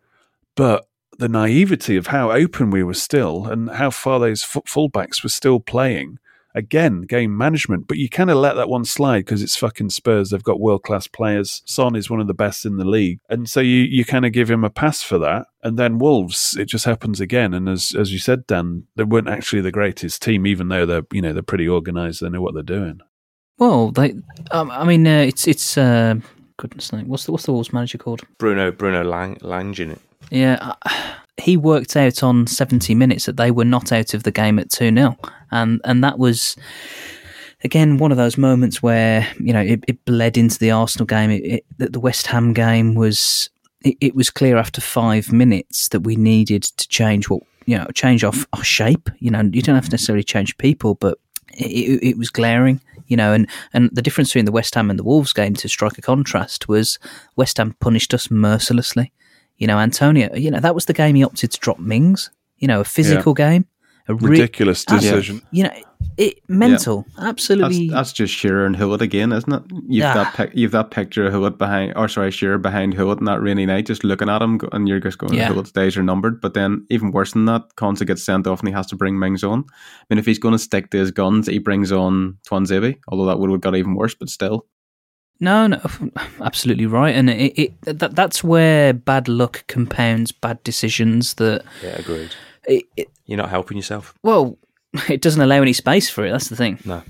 S5: But the naivety of how open we were still and how far those fu- fullbacks were still playing. Again, game management, but you kind of let that one slide because it's fucking Spurs. They've got world class players. Son is one of the best in the league, and so you, you kind of give him a pass for that. And then Wolves, it just happens again. And as as you said, Dan, they weren't actually the greatest team, even though they're you know they're pretty organised. They know what they're doing.
S7: Well, they. Um, I mean, uh, it's it's. Uh, goodness sake, what's the what's the Wolves manager called?
S6: Bruno Bruno Lang, Lange in it.
S7: Yeah, uh, he worked out on 70 minutes that they were not out of the game at 2 0. And, and that was, again, one of those moments where, you know, it, it bled into the Arsenal game. It, it, that the West Ham game was, it, it was clear after five minutes that we needed to change what, you know, change our, our shape. You know, you don't have to necessarily change people, but it was glaring. You know, and, and the difference between the West Ham and the Wolves game, to strike a contrast, was West Ham punished us mercilessly. You know, Antonio, you know, that was the game he opted to drop Mings. You know, a physical game. A re-
S5: Ridiculous
S7: ab-
S5: decision.
S7: You know, it mental. Absolutely.
S8: That's, that's just Shearer and Gullit again, isn't it? You've
S7: Ah.
S8: that pic, you've that picture of Gullit behind, or sorry, Shearer behind Gullit on that rainy night, just looking at him, and you're just going,
S7: Yeah.
S8: Gullit's days are numbered. But then, even worse than that, Konsa gets sent off and he has to bring Mings on. I mean, if he's going to stick to his guns, he brings on Tuanzebe, although that would have got even worse, but still.
S7: No, no, absolutely right, and it, it that that's where bad luck compounds bad decisions. That
S6: Yeah, agreed.
S7: it, it,
S6: You're not helping yourself.
S7: well, it doesn't allow any space for it. That's the thing.
S6: No.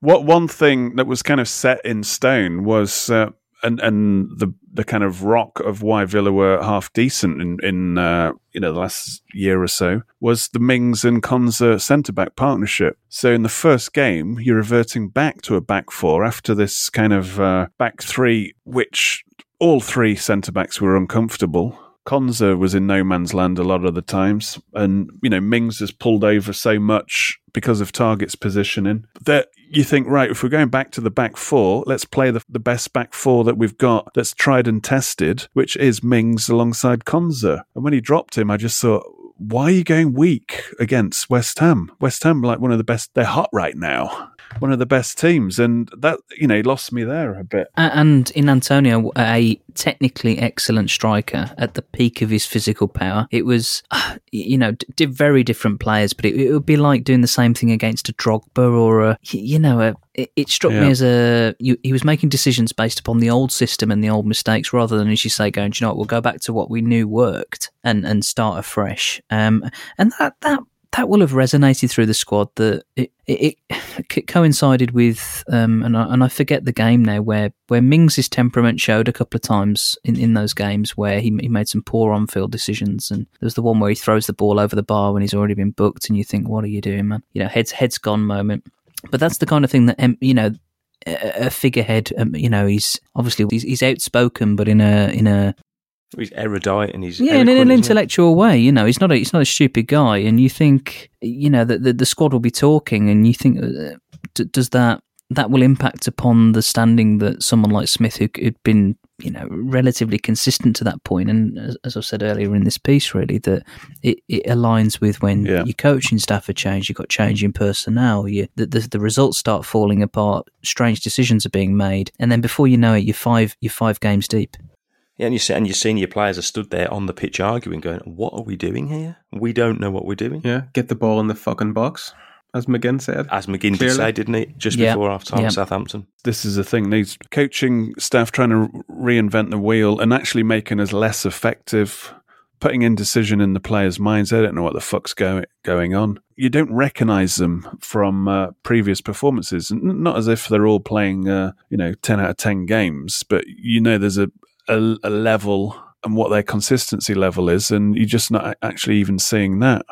S5: What one thing that was kind of set in stone was, uh, and and the the kind of rock of why Villa were half decent in in uh, you know the last year or so was the Mings and Konsa centre back partnership. So in the first game, you're reverting back to a back four after this kind of uh, back three, which all three centre backs were uncomfortable. Konsa was in no man's land a lot of the times, and you know Mings has pulled over so much because of Targett's positioning that you think, right, if we're going back to the back four, let's play the, the best back four that we've got that's tried and tested, which is Mings alongside Konsa. And when he dropped him, I just thought, why are you going weak against West Ham? West Ham, like one of the best, they're hot right now, one of the best teams, and that you know lost me there a bit.
S7: And in Antonio, a technically excellent striker at the peak of his physical power. It was, you know, d- d- very different players, but it, it would be like doing the same thing against a Drogba or a, you know, a, it, it struck me as a, you, he was making decisions based upon the old system and the old mistakes rather than, as you say, going, "Do you know what, we'll go back to what we knew worked and, and start afresh. Um, and that, that, that will have resonated through the squad. That it, it, it coincided with, um, and I, and I forget the game now where where Mings' temperament showed a couple of times in, in those games where he, he made some poor on field decisions, and there's the one where he throws the ball over the bar when he's already been booked, and you think, what are you doing, man? You know, heads heads gone moment. But that's the kind of thing that you know. A a figurehead, um, you know, he's obviously he's, he's outspoken, but in a in a
S6: He's erudite and he's
S7: yeah, in an
S6: isn't he?
S7: intellectual way. You know, he's not a he's not a stupid guy, and you think you know that the, the squad will be talking, and you think uh, d- does that that will impact upon the standing that someone like Smith, who had been you know relatively consistent to that point, and as, as I said earlier in this piece, really that it, it aligns with when
S5: Yeah.
S7: your coaching staff are changed, you've got change in personnel, you the, the the results start falling apart, strange decisions are being made, and then before you know it, you're five you're five games deep.
S6: Yeah, and you see, and your senior players are stood there on the pitch arguing, going, "What are we doing here? We don't know what we're doing."
S8: Yeah, get the ball in the fucking box, as McGinn said.
S6: As McGinn did say, didn't he, just
S7: Yeah.
S6: before half time,
S7: Yeah.
S6: Southampton.
S5: this is the thing these coaching staff trying to reinvent the wheel and actually making us less effective putting indecision in the players' minds they don't know what the fuck's go- going on you don't recognize them from uh, previous performances N- not as if they're all playing uh, you know 10 out of 10 games but you know there's a, a, a level and what their consistency level is and you're just not actually even seeing that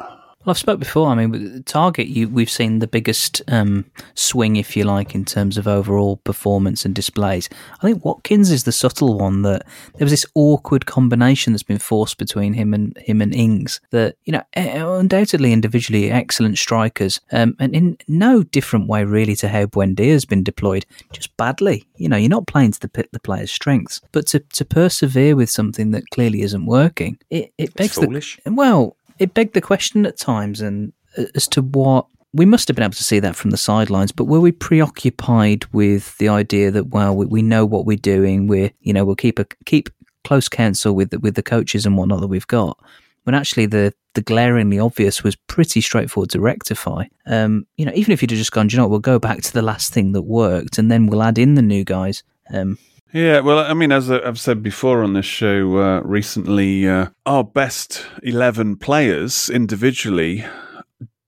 S7: Well, I've spoke before. I mean, with Targett, you, we've seen the biggest um, swing, if you like, in terms of overall performance and displays. I think Watkins is the subtle one that there was this awkward combination that's been forced between him and him and Ings. That you know, undoubtedly individually excellent strikers, um, and in no different way really to how Buendia has been deployed, just badly. You know, you're not playing to the the player's strengths, but to, to persevere with something that clearly isn't working, it, it begs
S6: foolish.
S7: the well it begged the question at times and uh, as to what we must have been able to see that from the sidelines, but were we preoccupied with the idea that well, we, we know what we're doing, we're you know we'll keep a keep close counsel with the, with the coaches and whatnot that we've got, when actually the the glaringly obvious was pretty straightforward to rectify. Um, you know, even if you'd have just gone, you know, what, we'll go back to the last thing that worked, and then we'll add in the new guys. Um,
S5: Yeah, well, I mean, as I've said before on this show uh, recently, uh, our best 11 players individually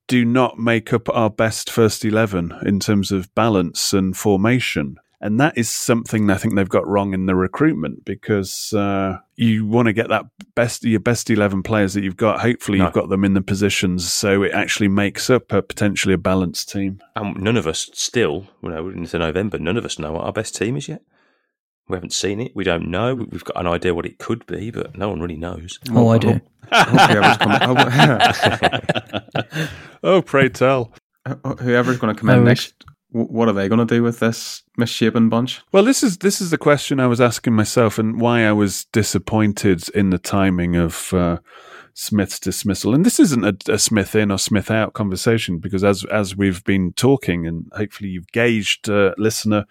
S5: do not make up our best first 11 in terms of balance and formation. And that is something I think they've got wrong in the recruitment because uh, you want to get that best your best eleven players that you've got. Hopefully,
S6: No.
S5: you've got them in the positions so it actually makes up a potentially a balanced team.
S6: And none of us still, you know, we're into November, none of us know what our best team is yet. We haven't seen it. We don't know. We- We've got an idea what it could be, but no one really knows.
S7: oh, I do.
S8: I whoever's coming, I
S5: Oh, pray tell.
S8: whoever's going to come in next, what are they going to do with this misshapen bunch?
S5: Well, this is this is the question I was asking myself, and why I was disappointed in the timing of uh, Smith's dismissal. And this isn't a, a Smith in or Smith out conversation because, as as we've been talking, and hopefully you've gauged, uh, listener,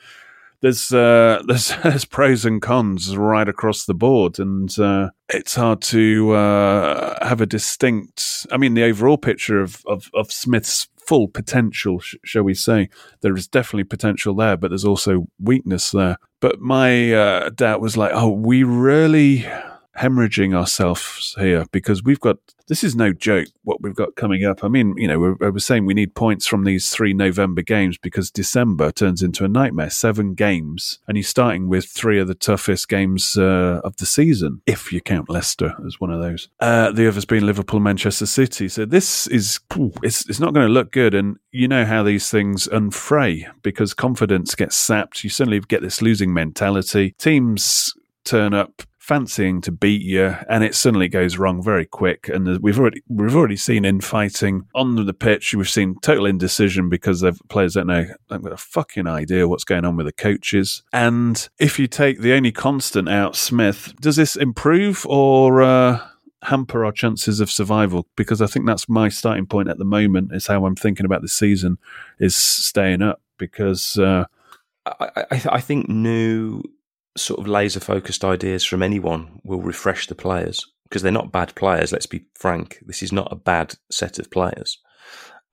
S5: there's uh, there's there's pros and cons right across the board, and uh, it's hard to uh, have a distinct. I mean, the overall picture of of, of Smith's full potential, sh- shall we say? There is definitely potential there, but there's also weakness there. But my uh, doubt was like, oh, we really hemorrhaging ourselves here because we've got this is no joke what we've got coming up. I mean, you know, we're, was saying we need points from these three November games because December turns into a nightmare. Seven games, and you're starting with three of the toughest games uh, of the season, if you count Leicester as one of those. Uh, the others being Liverpool, Manchester City. So this is it's it's not going to look good, and you know how these things unfray because confidence gets sapped. You suddenly get this losing mentality. Teams turn up fancying to beat you, and it suddenly goes wrong very quick. And we've already we've already seen infighting on the pitch. We've seen total indecision because the players don't know. I've got a fucking idea what's going on with the coaches. And if you take the only constant out, Smith, does this improve or? Uh, hamper our chances of survival because I think that's my starting point at the moment is how I'm thinking about the season is staying up because uh,
S6: I, I, I think new sort of laser focused ideas from anyone will refresh the players because they're not bad players. Let's be frank. This is not a bad set of players.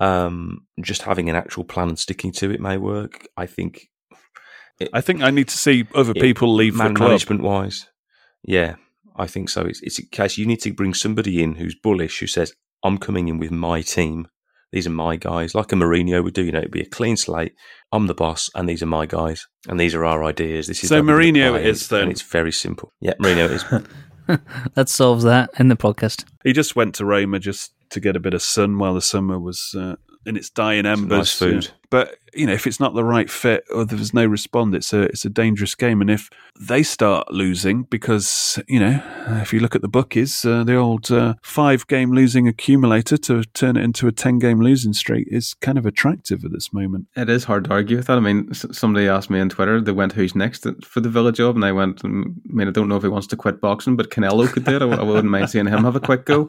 S6: Um, just having an actual plan and sticking to it may work. I think. It,
S5: I think I need to see other
S6: it-
S5: people leave
S6: man management wise. Yeah, I think so. It's, it's a case you need to bring somebody in who's bullish, who says, "I'm coming in with my team. These are my guys." Like a Mourinho would do. You know, it'd be a clean slate. I'm the boss, and these are my guys, and these are our ideas. This is
S5: So
S6: how we're gonna
S5: Mourinho
S6: play,
S5: it is then?
S6: and it's very simple. Yeah, Mourinho is.
S7: That solves that in the podcast.
S5: He just went to Roma just to get a bit of sun while the summer was uh, in its dying embers.
S6: nice food.
S5: yeah. But you know, if it's not the right fit or there's no respond, it's a it's a dangerous game. And if they start losing, because you know, if you look at the bookies, uh, the old uh, five game losing accumulator to turn it into a ten game losing streak is kind of attractive at this moment.
S8: It is hard to argue with that. I mean, somebody asked me on Twitter, they went, who's next for the Villa job? And I went, "Mm, I mean, I don't know if he wants to quit boxing, but Canelo could do it. I wouldn't mind seeing him have a quick go.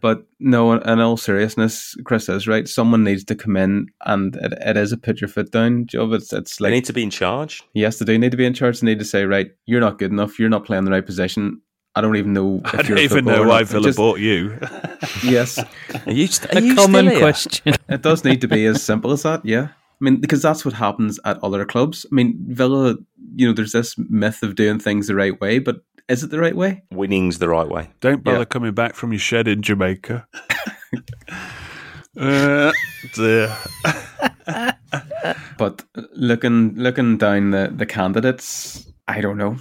S8: But no, in- in all seriousness, Chris is right. Someone needs to come in, and it, it is a put your foot down job. It's it's
S6: they
S8: like
S6: need to be in charge.
S8: yes, they do need to be in charge. They need to say, right, you're not good enough. You're not playing the right position. I don't even know. If
S5: I don't
S8: you're
S5: even know why. Villa
S8: Just-
S5: bought you.
S8: Yes,
S6: Are you, st- are
S7: A
S6: you
S7: common
S6: still here?
S7: question.
S8: it does need to be as simple as that. Yeah. I mean, because that's what happens at other clubs. I mean, Villa, you know, there's this myth of doing things the right way, but is it the right way?
S6: Winning's the right way.
S5: Don't bother
S8: Yeah.
S5: coming back from your shed in Jamaica. uh, dear.
S8: But looking looking down the, the candidates, I don't know.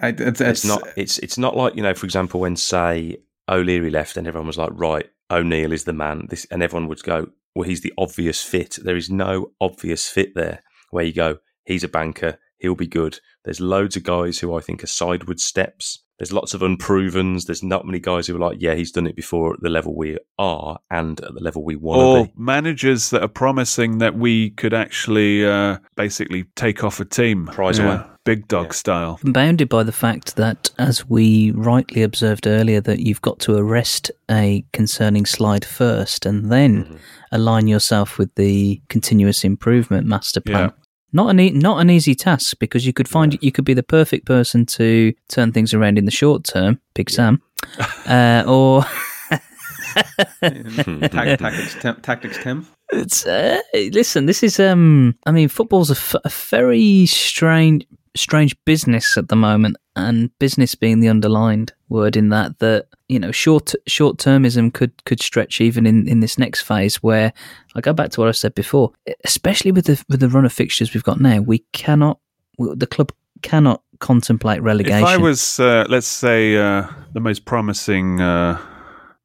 S8: I, it's, it's,
S6: It's not. It's it's not like you know. For example, when say O'Leary left, and everyone was like, "Right, O'Neill is the man. This and everyone would go, well, he's the obvious fit. There is no obvious fit there where you go, he's a banker, he'll be good. There's loads of guys who I think are sideward steps. There's lots of unprovens. There's not many guys who are like, yeah, he's done it before at the level we are and at the level we want
S5: or
S6: to be.
S5: managers that are promising that we could actually uh, basically take off a team,
S6: Prize away.
S5: big dog style.
S7: bounded by the fact that, as we rightly observed earlier, that you've got to arrest a concerning slide first and then
S6: Mm-hmm.
S7: align yourself with the continuous improvement master plan.
S5: Yeah.
S7: Not an e- not an easy task because you could find you could be the perfect person to turn things around in the short term, Big Sam, uh, or
S8: tactics, Tim, tactics, Tim.
S7: It's uh, listen. This is um. I mean, football's a, f- a very strange, strange business at the moment, and business being the underlined word in that. That you know, short short termism could could stretch even in, in this next phase. Where I go back to what I said before, especially with the with the run of fixtures we've got now, we cannot. The club cannot contemplate relegation.
S5: If I was, uh, let's say, uh, the most promising uh,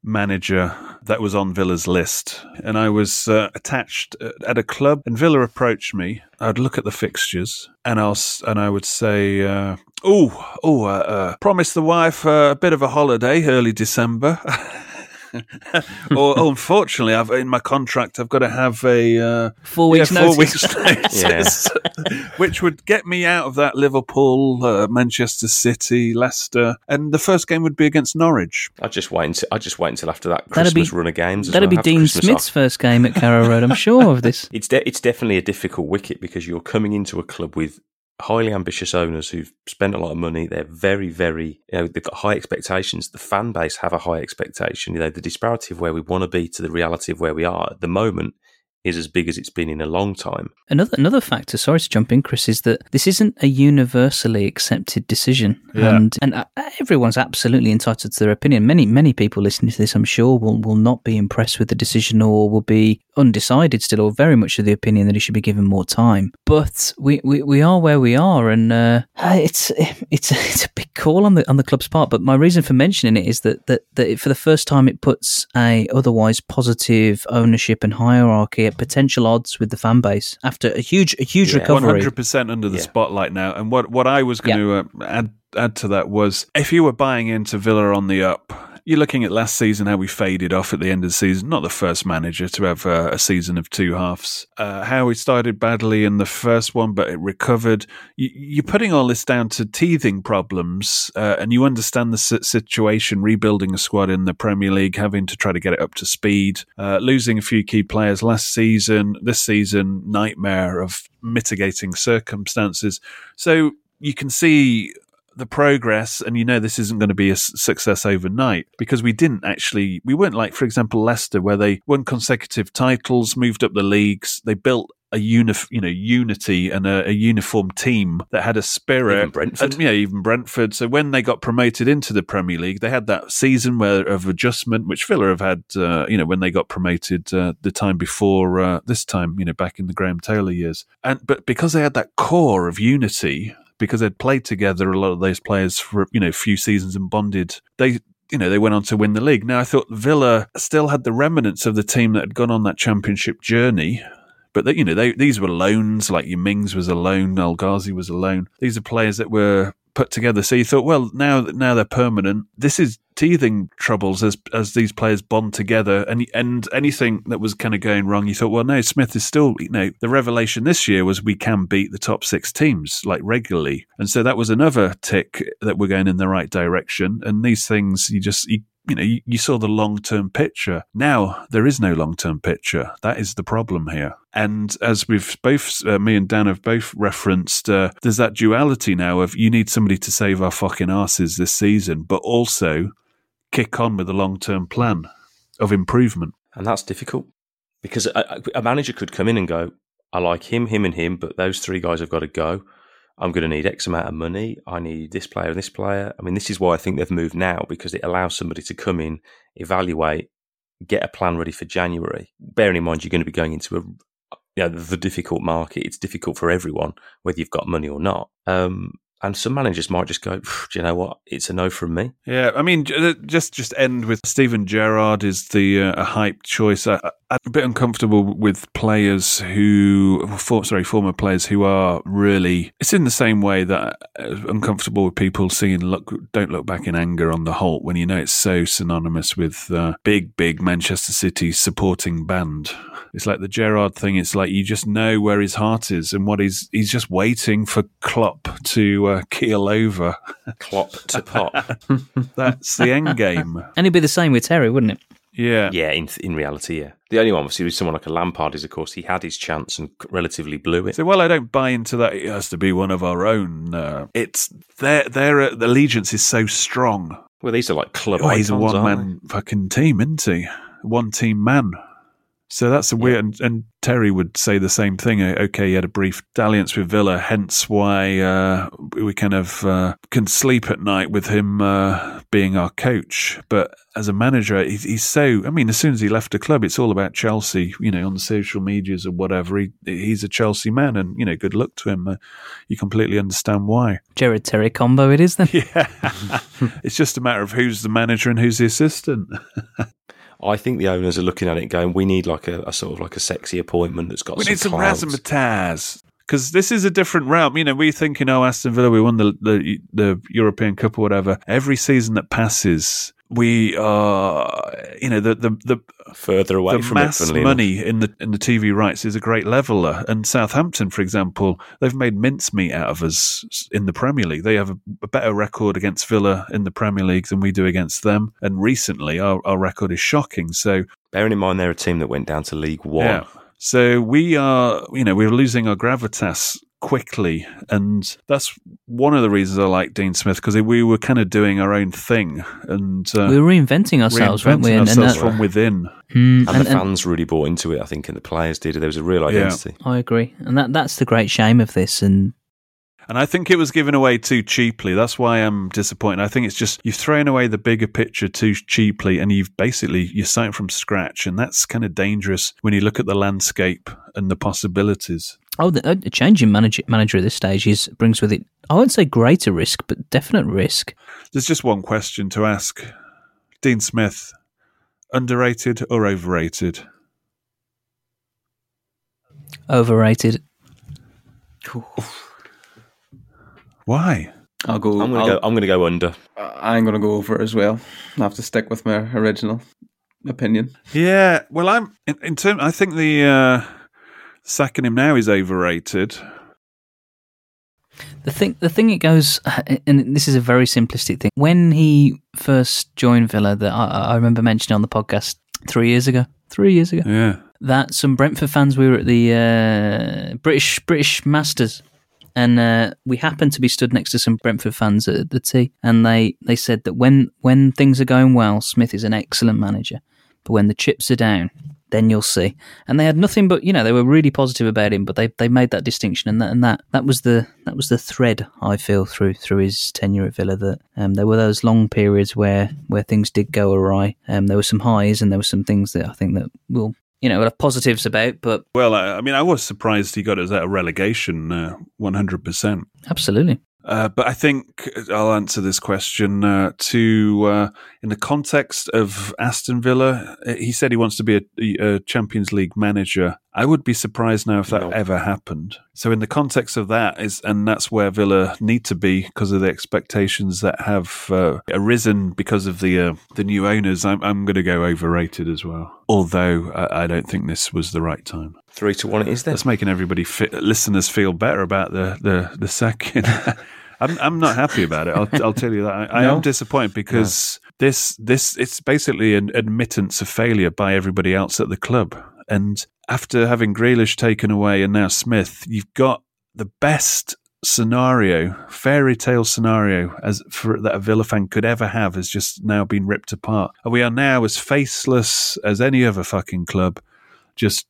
S5: manager that was on Villa's list, and I was uh, attached at a club, and Villa approached me, I'd look at the fixtures, and I'll and I would say, uh, "Oh, oh, uh, uh, promise the wife uh, a bit of a holiday early December." or oh, unfortunately, I've in my contract I've got to have a uh,
S7: Four weeks
S5: yeah, four
S7: notice.
S5: weeks notice, which would get me out of that Liverpool, uh, Manchester City, Leicester, and the first game would be against Norwich.
S6: I just wait until I just wait until after that
S7: That'd be-
S6: Christmas run of games.
S7: That'd
S6: well.
S7: be
S6: Have
S7: Dean
S6: Christmas
S7: Smith's
S6: off.
S7: first game at Carrow Road. I'm sure of this.
S6: It's de- it's definitely a difficult wicket because you're coming into a club with highly ambitious owners who've spent a lot of money. They're very, very, you know, they've got high expectations. The fan base have a high expectation. You know, the disparity of where we want to be to the reality of where we are at the moment is as big as it's been in a long time.
S7: Another another factor, sorry to jump in, Chris, is that this isn't a universally accepted decision,
S5: Yeah.
S7: and and uh, everyone's absolutely entitled to their opinion. Many many people listening to this, I'm sure, will will not be impressed with the decision or will be undecided still, or very much of the opinion that he should be given more time. But we, we, we are where we are, and uh, it's it's it's a big call on the on the club's part. But my reason for mentioning it is that that, that it, for the first time it puts a otherwise positive ownership and hierarchy at potential odds with the fan base after a huge a huge
S6: Yeah.
S7: Recovery.
S5: hundred percent under the
S6: Yeah.
S5: spotlight now. And what what I was going to uh, add add to that was if you were buying into Villa on the up. You're looking at last season how we faded off at the end of the season. Not the first manager to have uh, a season of two halves. Uh, how we started badly in the first one, but it recovered. You, you're putting all this down to teething problems, uh, and you understand the situation. Rebuilding a squad in the Premier League, having to try to get it up to speed, uh, losing a few key players last season. This season, nightmare of mitigating circumstances. So you can see the progress and you know this isn't going to be a success overnight because we didn't actually we weren't like for example Leicester where they won consecutive titles moved up the leagues they built a unif- you know unity and a, a uniform team that had a spirit.
S6: Even Brentford.
S5: and, yeah even Brentford. So when they got promoted into the Premier League they had that season where of adjustment which Villa have had uh, you know when they got promoted uh, the time before uh, this time you know back in the Graham Taylor years. And but because they had that core of unity because they'd played together a lot of those players for you know a few seasons and bonded. They you know they went on to win the league. Now i thought villa still had the remnants of the team that had gone on that championship journey but you know they, these were loans like your mings was a loan el ghazi was a loan. These are players that were put together. So you thought well now now they're permanent. This is teething troubles as as these players bond together. And and anything that was kind of going wrong you thought well no smith is still you know the revelation this year was we can beat the top six teams like regularly. And so that was another tick that we're going in the right direction. And these things you just you, you know you, you saw the long term picture. Now there is no long term picture. That is the problem here. And as we've both uh, me and dan have both referenced uh, there's that duality now of you need somebody to save our fucking asses this season but also kick on with a long term plan of improvement
S6: and that's difficult because a, a manager could come in and go, "I like him, him, and him, but those three guys have got to go. I'm going to need X amount of money. I need this player and this player." I mean, this is why I think they've moved now because it allows somebody to come in, evaluate, get a plan ready for January. Bearing in mind you're going to be going into a the difficult market. It's difficult for everyone, whether you've got money or not. Um, And some managers might just go, "Do you know what? It's a no from me.
S5: Yeah, I mean, just just end with Steven Gerrard is the uh, a hype choice. I, I'm a bit uncomfortable with players who, for, sorry, former players who are really. It's in the same way that uh, uncomfortable with people seeing look don't look back in anger on the Holte when you know it's so synonymous with uh, big big Manchester City supporting band. It's like the Gerrard thing. It's like you just know where his heart is and what he's he's just waiting for Klopp to uh, keel over.
S6: Klopp to pop.
S5: That's the end game.
S7: And it'd be the same with Terry, wouldn't it?
S5: Yeah.
S6: Yeah, in in reality, yeah. The only one, obviously, with someone like a Lampard is, of course, he had his chance and relatively blew it.
S5: So, well, I don't buy into that. It has to be one of our own. Uh, it's their their uh, allegiance is so strong.
S6: Well, these are like club
S5: Oh, he's a one man fucking team, isn't he? One team man. So that's a weird. And, and Terry would say the same thing. Uh, Okay, he had a brief dalliance with Villa, hence why uh, we kind of uh, can sleep at night with him uh, being our coach. But as a manager, he's, he's so. I mean, as soon as he left the club, it's all about Chelsea. You know, on the social medias or whatever. He he's a Chelsea man, and you know, good luck to him. Uh, you completely understand why.
S7: Gerrard Terry combo it is then.
S5: Yeah, it's just a matter of who's the manager and who's the assistant.
S6: I think the owners are looking at it going, we need like a, a sort of like a sexy appointment that's got
S5: We
S6: some
S5: need some
S6: clout."
S5: razzmatazz because this is a different realm. You know, we thinking, oh, Aston Villa, we won the, the the European Cup or whatever. Every season that passes, we are, you know, the the the
S6: further away
S5: the
S6: from it,
S5: mass
S6: funnily
S5: money in the in the TV rights is a great leveler. And Southampton, for example, they've made mincemeat out of us in the Premier League. They have a, a better record against Villa in the Premier League than we do against them. And recently, our, our record is shocking. So
S6: Bearing in mind they're a team that went down to League One.
S5: yeah. So we are, you know, we're losing our gravitas quickly. And that's one of the reasons I like Dean Smith because we were kind of doing our own thing and uh,
S7: we were reinventing ourselves, weren't we?
S5: reinventing
S7: And- and that-
S5: from within.
S7: Mm,
S6: And, the fans really bought into it, I think, and the players did. There was a real identity.
S7: I agree, and that that's the great shame of this. And
S5: And I think it was given away too cheaply. That's why I'm disappointed. I think it's just you've thrown away the bigger picture too cheaply, and you've basically you're starting from scratch, and that's kind of dangerous when you look at the landscape and the possibilities.
S7: oh, the, uh, the changing manager manager at this stage is brings with it. I wouldn't say greater risk, but definite risk.
S5: There's just one question to ask: Dean Smith, underrated or overrated?
S7: Overrated.
S5: Why?
S8: I'll go.
S6: I'm gonna
S8: I'll-
S6: go. I'm gonna go under.
S8: I'm going to go over as well. I have to stick with my original opinion.
S5: Yeah, well, I'm in, in term. I think the uh, sacking him now is overrated.
S7: The thing, the thing, it goes, and this is a very simplistic thing. When he first joined Villa, that I, I remember mentioning on the podcast three years ago, three years ago,
S5: Yeah,
S7: that some Brentford fans we were at the uh, British British Masters, and uh, we happened to be stood next to some Brentford fans at the tea, and they they said that when when things are going well, Smith is an excellent manager, but when the chips are down, then you'll see. And they had nothing but you know they were really positive about him, but they, they made that distinction, and that and that that was the that was the thread I feel through through his tenure at Villa that um, there were those long periods where where things did go awry. Um, there were some highs and there were some things that I think that will you know have positives about, but
S5: Well, I, I mean, I was surprised he got us out uh, of relegation, uh, one hundred percent.
S7: absolutely.
S5: Uh, but I think I'll answer this question uh, to uh, in the context of Aston Villa. uh, He said he wants to be a, a Champions League manager. I would be surprised now if that
S6: No.
S5: ever happened. So in the context of that is, and that's where Villa need to be because of the expectations that have uh, arisen because of the uh, the new owners. I'm, I'm going to go overrated as well. Although I, I don't think this was the right time.
S6: Three to one. It is then.
S5: That's making everybody fi- listeners feel better about the the the second. I'm I'm not happy about it. I'll I'll tell you that. I, I am disappointed because this this it's basically an admittance of failure by everybody else at the club. And after having Grealish taken away and now Smith, you've got the best scenario, fairy tale scenario as for that a Villa fan could ever have has just now been ripped apart. And we are now as faceless as any other fucking club, just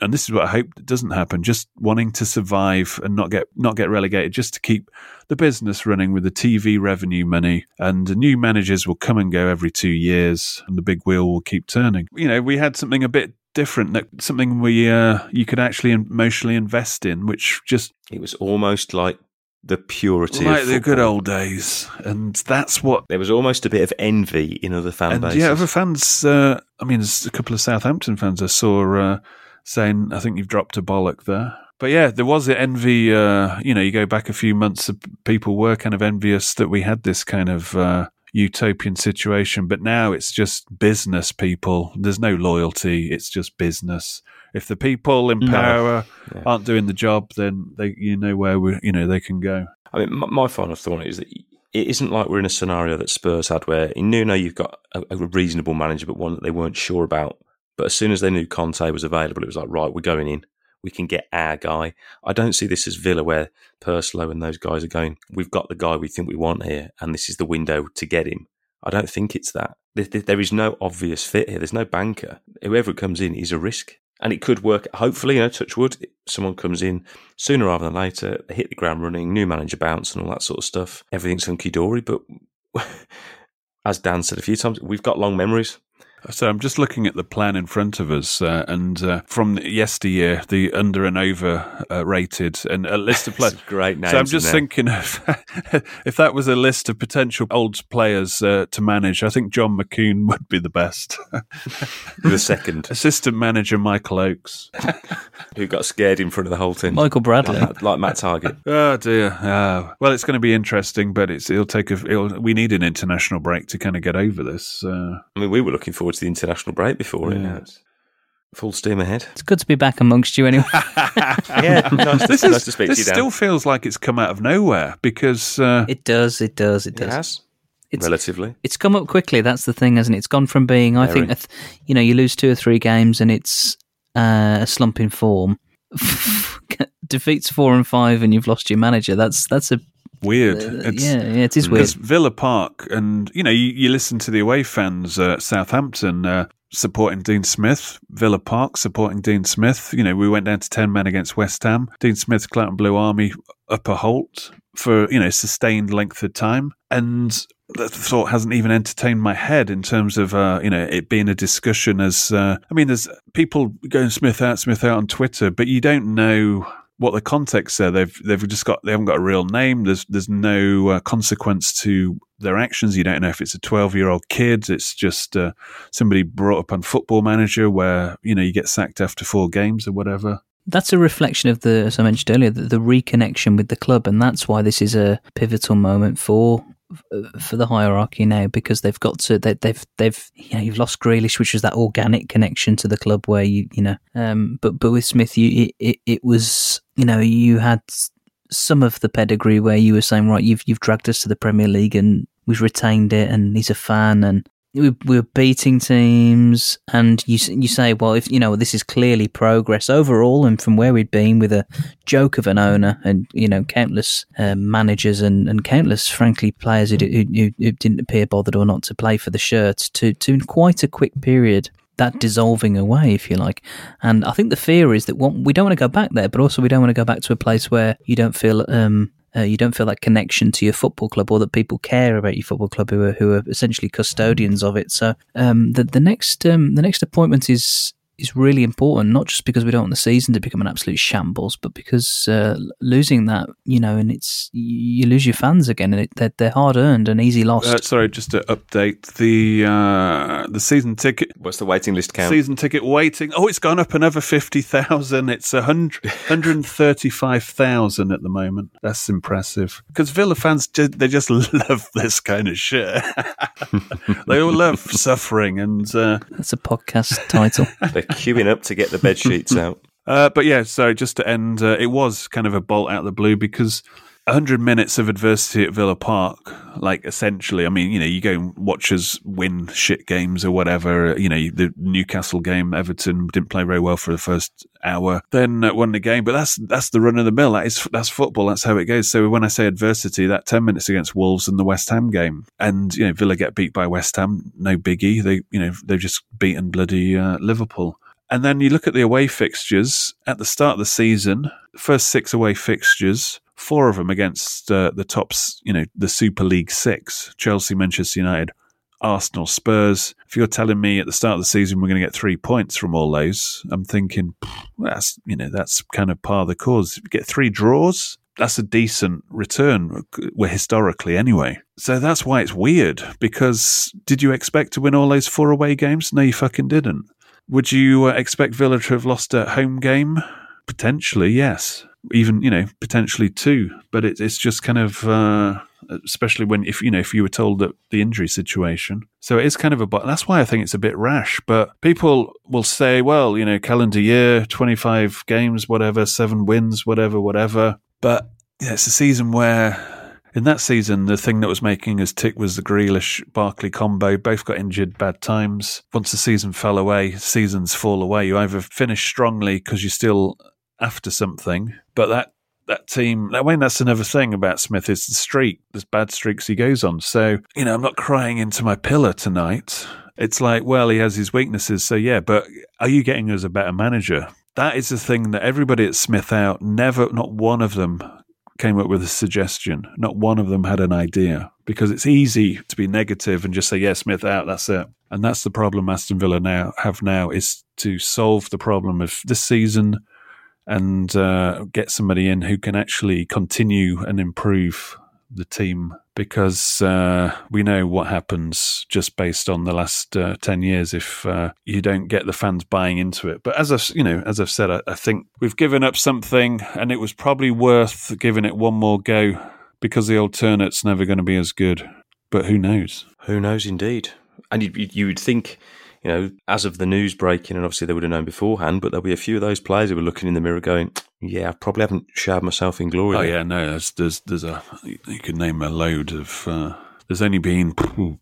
S5: and this is what I hope doesn't happen, just wanting to survive and not get not get relegated, just to keep the business running with the TV revenue money. And the new managers will come and go every two years, and the big wheel will keep turning. You know, we had something a bit different, that something we uh, you could actually emotionally invest in, which just
S6: It was almost like the purity
S5: like
S6: of
S5: the good old days, and that's what.
S6: There was almost a bit of envy in other fan
S5: And
S6: bases.
S5: yeah, other fans. Uh, I mean, there's a couple of Southampton fans I saw uh, saying, "I think you've dropped a bollock there." But yeah, there was the envy. Uh, you know, you go back a few months, people were kind of envious that we had this kind of uh, utopian situation. But now it's just business people. There's no loyalty. It's just business. If the people in
S6: No.
S5: power
S6: Yeah.
S5: aren't doing the job, then they, you know, where we, you know, they can go.
S6: I mean, my, my final thought is that it isn't like we're in a scenario that Spurs had where in Nuno you've got a, a reasonable manager, but one that they weren't sure about. But as soon as they knew Conte was available, it was like, right, we're going in. We can get our guy. I don't see this as Villa where Purslow and those guys are going, we've got the guy we think we want here, and this is the window to get him. I don't think it's that. There, is no obvious fit here. There's no banker. Whoever comes in is a risk. And it could work. Hopefully, you know, touch wood, someone comes in sooner rather than later. Hit the ground running, new manager bounce, and all that sort of stuff. Everything's hunky dory. But as Dan said a few times, we've got long memories.
S5: So I'm just looking at the plan in front of us, uh, and uh, from yesteryear, the under and over uh, rated, and a list of players.
S6: Great names
S5: So I'm just thinking of if that was a list of potential old players uh, to manage, I think John McCoon would be the best.
S6: the second,
S5: assistant manager Michael Oakes.
S6: who got scared in front of the whole team.
S7: Michael Bradley.
S6: Like, like Matt Targett.
S5: Oh dear. Oh. well, it's going to be interesting, but it's it'll take a. It'll, we need an international break to kind of get over this. Uh,
S6: I mean, we were looking forward to the international break before it.
S5: Yeah.
S6: Now it's full steam ahead.
S7: It's good to be back amongst you anyway.
S6: yeah, nice,
S5: this
S6: nice
S5: is,
S6: to speak
S5: this
S6: to you, Dan.
S5: still feels like it's come out of nowhere because uh,
S7: it does, it does, it
S6: It
S7: does.
S6: has,
S7: It's-
S6: relatively.
S7: It's come up quickly. That's the thing, hasn't it? It's gone from being, I think, a th- you know, you lose two or three games and it's uh, a slump in form. Defeats four and five and you've lost your manager. That's that's a
S5: weird.
S7: uh, yeah, yeah, it is weird.
S5: Because Villa Park, and you know, you, you listen to the away fans, uh, Southampton uh, supporting Dean Smith, Villa Park supporting Dean Smith. You know, we went down to ten men against West Ham. Dean Smith, Cloughton Blue Army, Upper Holte for you know sustained length of time, and that thought hasn't even entertained my head in terms of uh, you know it being a discussion. As uh, I mean, there's people going Smith out, Smith out on Twitter, but you don't know what the context there. They've they've just got they haven't got a real name. There's there's no uh, consequence to their actions. You don't know if it's a 12 year old kid. It's just uh, somebody brought up on Football Manager where you know you get sacked after four games or whatever.
S7: That's a reflection of the, as I mentioned earlier, the, the reconnection with the club, and that's why this is a pivotal moment for for the hierarchy now because they've got to they, they've they've you know you've lost Grealish, which was that organic connection to the club where you you know um but but with Smith you it, it, it was you know you had some of the pedigree where you were saying right you've you've dragged us to the Premier League and we've retained it and he's a fan and we we're beating teams, and you you say, well, if you know this is clearly progress overall, and from where we'd been with a joke of an owner, and you know countless uh, managers and, and countless, frankly, players who, who, who didn't appear bothered or not to play for the shirts, to to in quite a quick period. That dissolving away, if you like, and I think the fear is that one, we don't want to go back there, but also we don't want to go back to a place where you don't feel um, uh, you don't feel that connection to your football club or that people care about your football club who are who are essentially custodians of it. So um, the the next um, the next appointment is is really important, not just because we don't want the season to become an absolute shambles, but because uh, losing that, you know, and it's you lose your fans again, and it, they're, they're hard earned and easy lost.
S5: Uh, sorry, just to update the uh, the season ticket.
S6: What's the waiting list count?
S5: Season ticket waiting. Oh, it's gone up another fifty thousand. It's a hundred hundred and thirty five thousand at the moment. That's impressive because Villa fans they just love this kind of shit. they all love suffering and. Uh,
S7: That's a podcast title.
S6: Queuing up to get the bed sheets out.
S5: Uh, but yeah, so just to end, uh, it was kind of a bolt out of the blue because 100 minutes of adversity at Villa Park, like essentially, I mean, you know, you go and watch us win shit games or whatever. You know, the Newcastle game, Everton didn't play very well for the first hour, then won the game. But that's that's the run of the mill. That is that's football. That's how it goes. So when I say adversity, that 10 minutes against Wolves and the West Ham game, and you know, Villa get beat by West Ham, no biggie. They you know they've just beaten bloody uh, Liverpool. And then you look at the away fixtures at the start of the season, first six away fixtures, four of them against uh, the tops, you know, the Super League six Chelsea, Manchester United, Arsenal, Spurs. If you're telling me at the start of the season we're going to get three points from all those, I'm thinking "Pff, that's, you know, that's kind of par the cause. If you get three draws, that's a decent return, well, historically anyway. So that's why it's weird. Because did you expect to win all those four away games? No, you fucking didn't. Would you uh, expect Villa to have lost a home game? Potentially, yes. Even you know, potentially two. But it, it's just kind of. Uh, especially when if you know if you were told that the injury situation. So it is kind of a but that's why I think it's a bit rash. But people will say, well, you know, calendar year, twenty five games, whatever, seven wins, whatever, whatever. But yeah, it's a season where. In that season, the thing that was making us tick was the Grealish Barkley combo. Both got injured bad times. Once the season fell away, seasons fall away. You either finish strongly because you're still after something, but that that team. I mean, that's another thing about Smith is the streak. There's bad streaks he goes on. So you know, I'm not crying into my pillow tonight. It's like, well, he has his weaknesses. So yeah, but are you getting us a better manager? That is the thing that everybody at Smith out never, not one of them came up with a suggestion. Not one of them had an idea because it's easy to be negative and just say, yeah, Smith out, that's it. And that's the problem Aston Villa now have now is to solve the problem of this season and uh, get somebody in who can actually continue and improve the team because uh, we know what happens just based on the last uh, 10 years if uh, you don't get the fans buying into it. But as I've, you know as I've said I, I, think we've given up something and it was probably worth giving it one more go because the alternate's never going to be as good. But who knows?
S6: Who knows indeed. And you, you would think you know, as of the news breaking, and obviously they would have known beforehand, but there'll be a few of those players who were looking in the mirror going, yeah, I probably haven't showered myself in glory.
S5: Oh, yeah, no, there's, there's, there's a, you could name a load of, uh, there's only been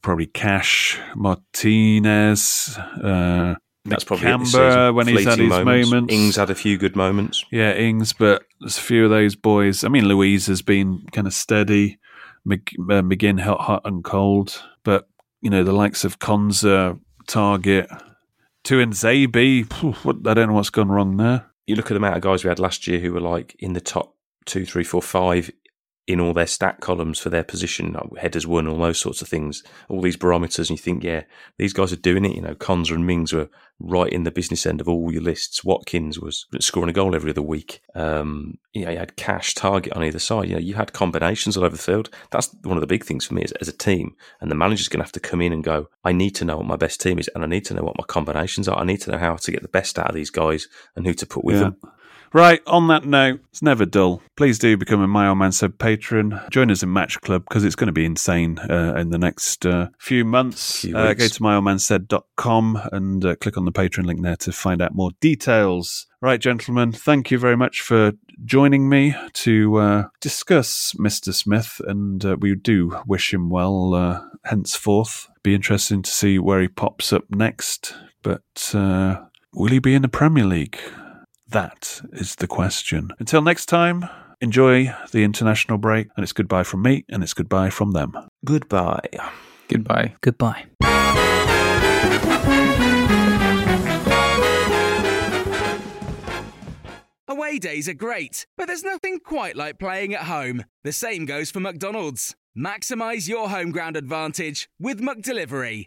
S5: probably Cash, Martinez, uh,
S6: that's probably
S5: Camber when he's had his moments. moments.
S6: Ings had a few good moments.
S5: Yeah, Ings, but there's a few of those boys. I mean, Luiz has been kind of steady. Mc, uh, McGinn hot, hot and cold, but you know the likes of Konsa, Targett, Tuanzebe. I don't know what's gone wrong there.
S6: You look at the amount of guys we had last year who were like in the top two, three, four, five in all their stat columns for their position, headers won, all those sorts of things, all these barometers, and you think, yeah, these guys are doing it. You know, Konsa and Mings were right in the business end of all your lists. Watkins was scoring a goal every other week. Um, you know, you had Cash Targett on either side. You know, you had combinations all over the field. That's one of the big things for me as, as a team. And the manager's going to have to come in and go, I need to know what my best team is, and I need to know what my combinations are. I need to know how to get the best out of these guys and who to put with yeah. them.
S5: Right, on that note, it's never dull. Please do become a My Old Man Said patron. Join us in Match Club because it's going to be insane uh, in the next uh, few months. Few uh, go to myoldmansaid.com and uh, click on the patron link there to find out more details. Right, gentlemen, thank you very much for joining me to uh, discuss Mr. Smith, and uh, we do wish him well henceforth. Be interesting to see where he pops up next, but will he be in the Premier League? That is the question. Until next time, enjoy the international break, and it's goodbye from me, and it's goodbye from them.
S6: Goodbye.
S8: Goodbye.
S7: Goodbye.
S4: Away days are great, but there's nothing quite like playing at home. The same goes for McDonald's. Maximize your home ground advantage with McDelivery.